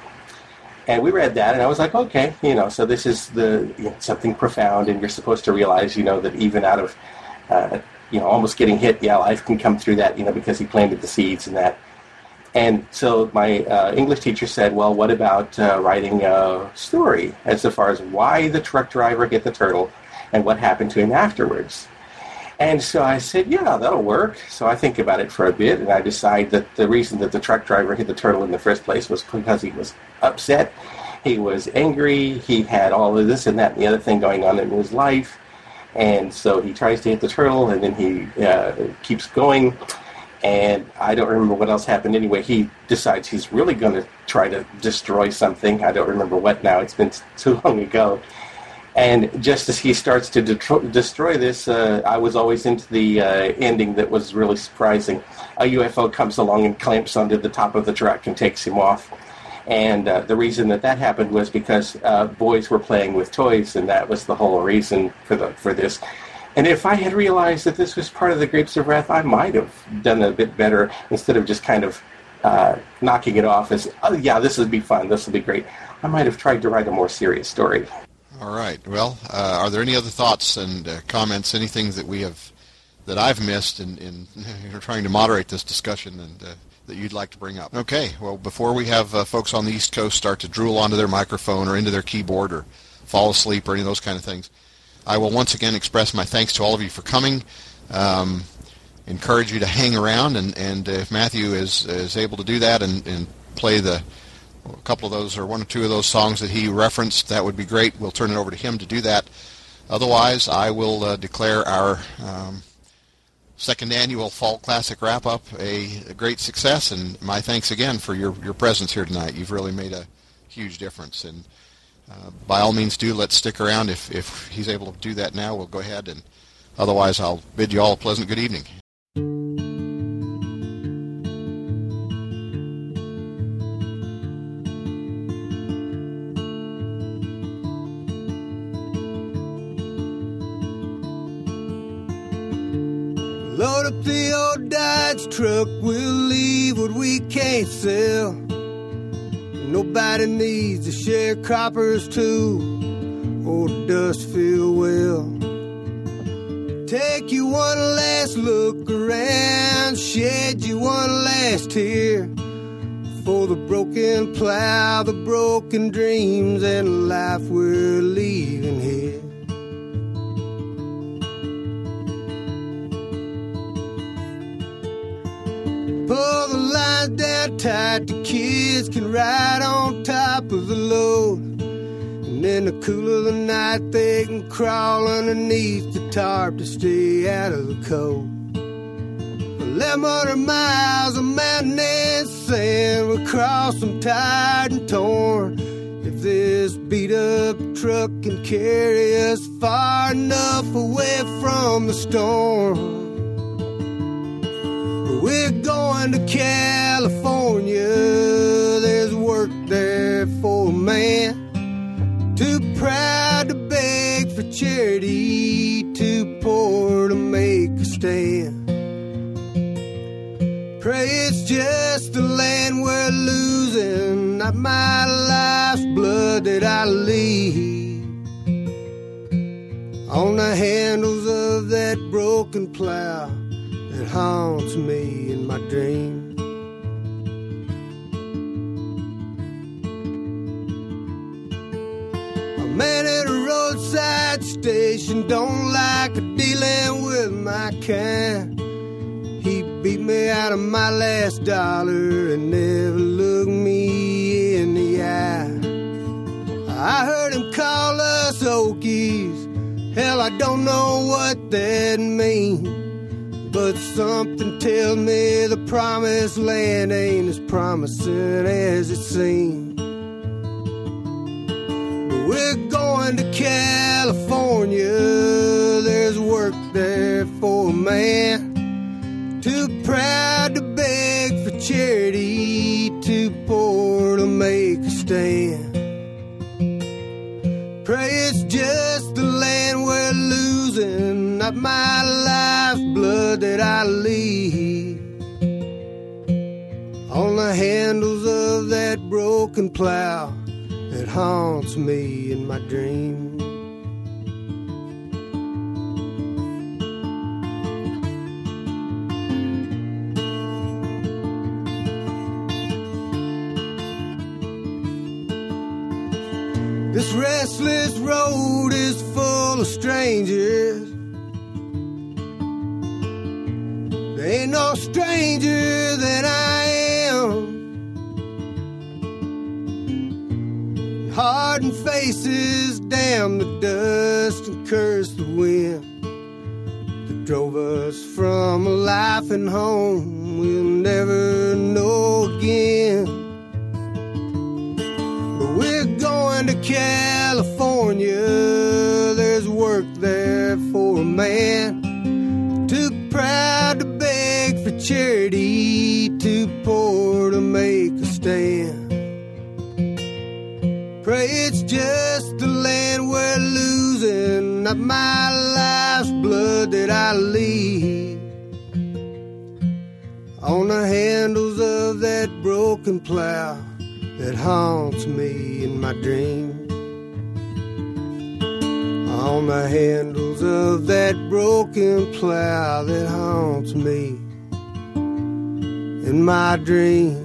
And we read that, and I was like, okay, you know, so this is the you know, something profound, and you're supposed to realize, you know, that even out of, uh, you know, almost getting hit, yeah, life can come through that, you know, because he planted the seeds and that. And so my uh, English teacher said, well, what about uh, writing a story as far as why the truck driver hit the turtle and what happened to him afterwards? And so I said, yeah, that'll work. So I think about it for a bit, and I decide that the reason that the truck driver hit the turtle in the first place was because he was upset, he was angry, he had all of this and that and the other thing going on in his life. And so he tries to hit the turtle, and then he uh, keeps going and I don't remember what else happened anyway. He decides he's really going to try to destroy something. I don't remember what now. It's been too long ago. And just as he starts to de- destroy this, uh, I was always into the uh, ending that was really surprising. A UFO comes along and clamps onto the top of the truck and takes him off. And uh, the reason that that happened was because uh, boys were playing with toys, and that was the whole reason for the for this. And if I had realized that this was part of the Grapes of Wrath, I might have done a bit better instead of just kind of uh, knocking it off as, oh, yeah, this would be fun, this would be great. I might have tried to write a more serious story. All right. Well, uh, are there any other thoughts and uh, comments, anything that we have, that I've missed in, in trying to moderate this discussion and uh, that you'd like to bring up? Okay. Well, before we have uh, folks on the East Coast start to drool onto their microphone or into their keyboard or fall asleep or any of those kind of things, I will once again express my thanks to all of you for coming. Um, encourage you to hang around, and, and if Matthew is, is able to do that and, and play the a couple of those or one or two of those songs that he referenced, that would be great. We'll turn it over to him to do that. Otherwise, I will uh, declare our um, second annual Fall Classic wrap up a, a, great success, and my thanks again for your, your presence here tonight. You've really made a huge difference. And uh, by all means do let's stick around if, if he's able to do that now we'll go ahead and otherwise I'll bid you all a pleasant good evening. Load up the old Dodge truck, we'll leave what we can't sell. Nobody needs a sharecroppers too, or dust feel well. Take you one last look around, shed you one last tear. for the broken plow, the broken dreams, and the life we're leaving here. Pull the lines down tight, the kids can ride on top of the load. And in the cool of the night, they can crawl underneath the tarp to stay out of the cold. 1100 miles of mountain and sand, we cross them tired and torn. If this beat up truck can carry us far enough away from the storm. We're going to California. There's work there for a man. Too proud to beg for charity, too poor to make a stand. Pray it's just the land we're losing, not my life's blood that I leave. On the handles of that broken plow that haunts me in my dreams. A man at a roadside station don't like dealing with my kind. He beat me out of my last dollar and never looked me in the eye. I heard him call us Okies. Hell, I don't know what that means. But something tells me the promised land ain't as promising as it seems. But we're going to California. There's work there for a man. Too proud to beg for charity, too poor to make a stand. Pray it's just the land we're losing, my life's blood that I leave. On the handles of that broken plow that haunts me in my dreams. This restless road is full of strangers. Ain't no stranger than I am. Hardened faces damn the dust and curse the wind that drove us from a life and home we'll never know again. But we're going to California. There's work there for a man. Too proud charity, too poor to make a stand. Pray it's just the land we're losing, not my life's blood that I leave. On the handles of that broken plow that haunts me in my dreams. On the handles of that broken plow that haunts me in my dreams.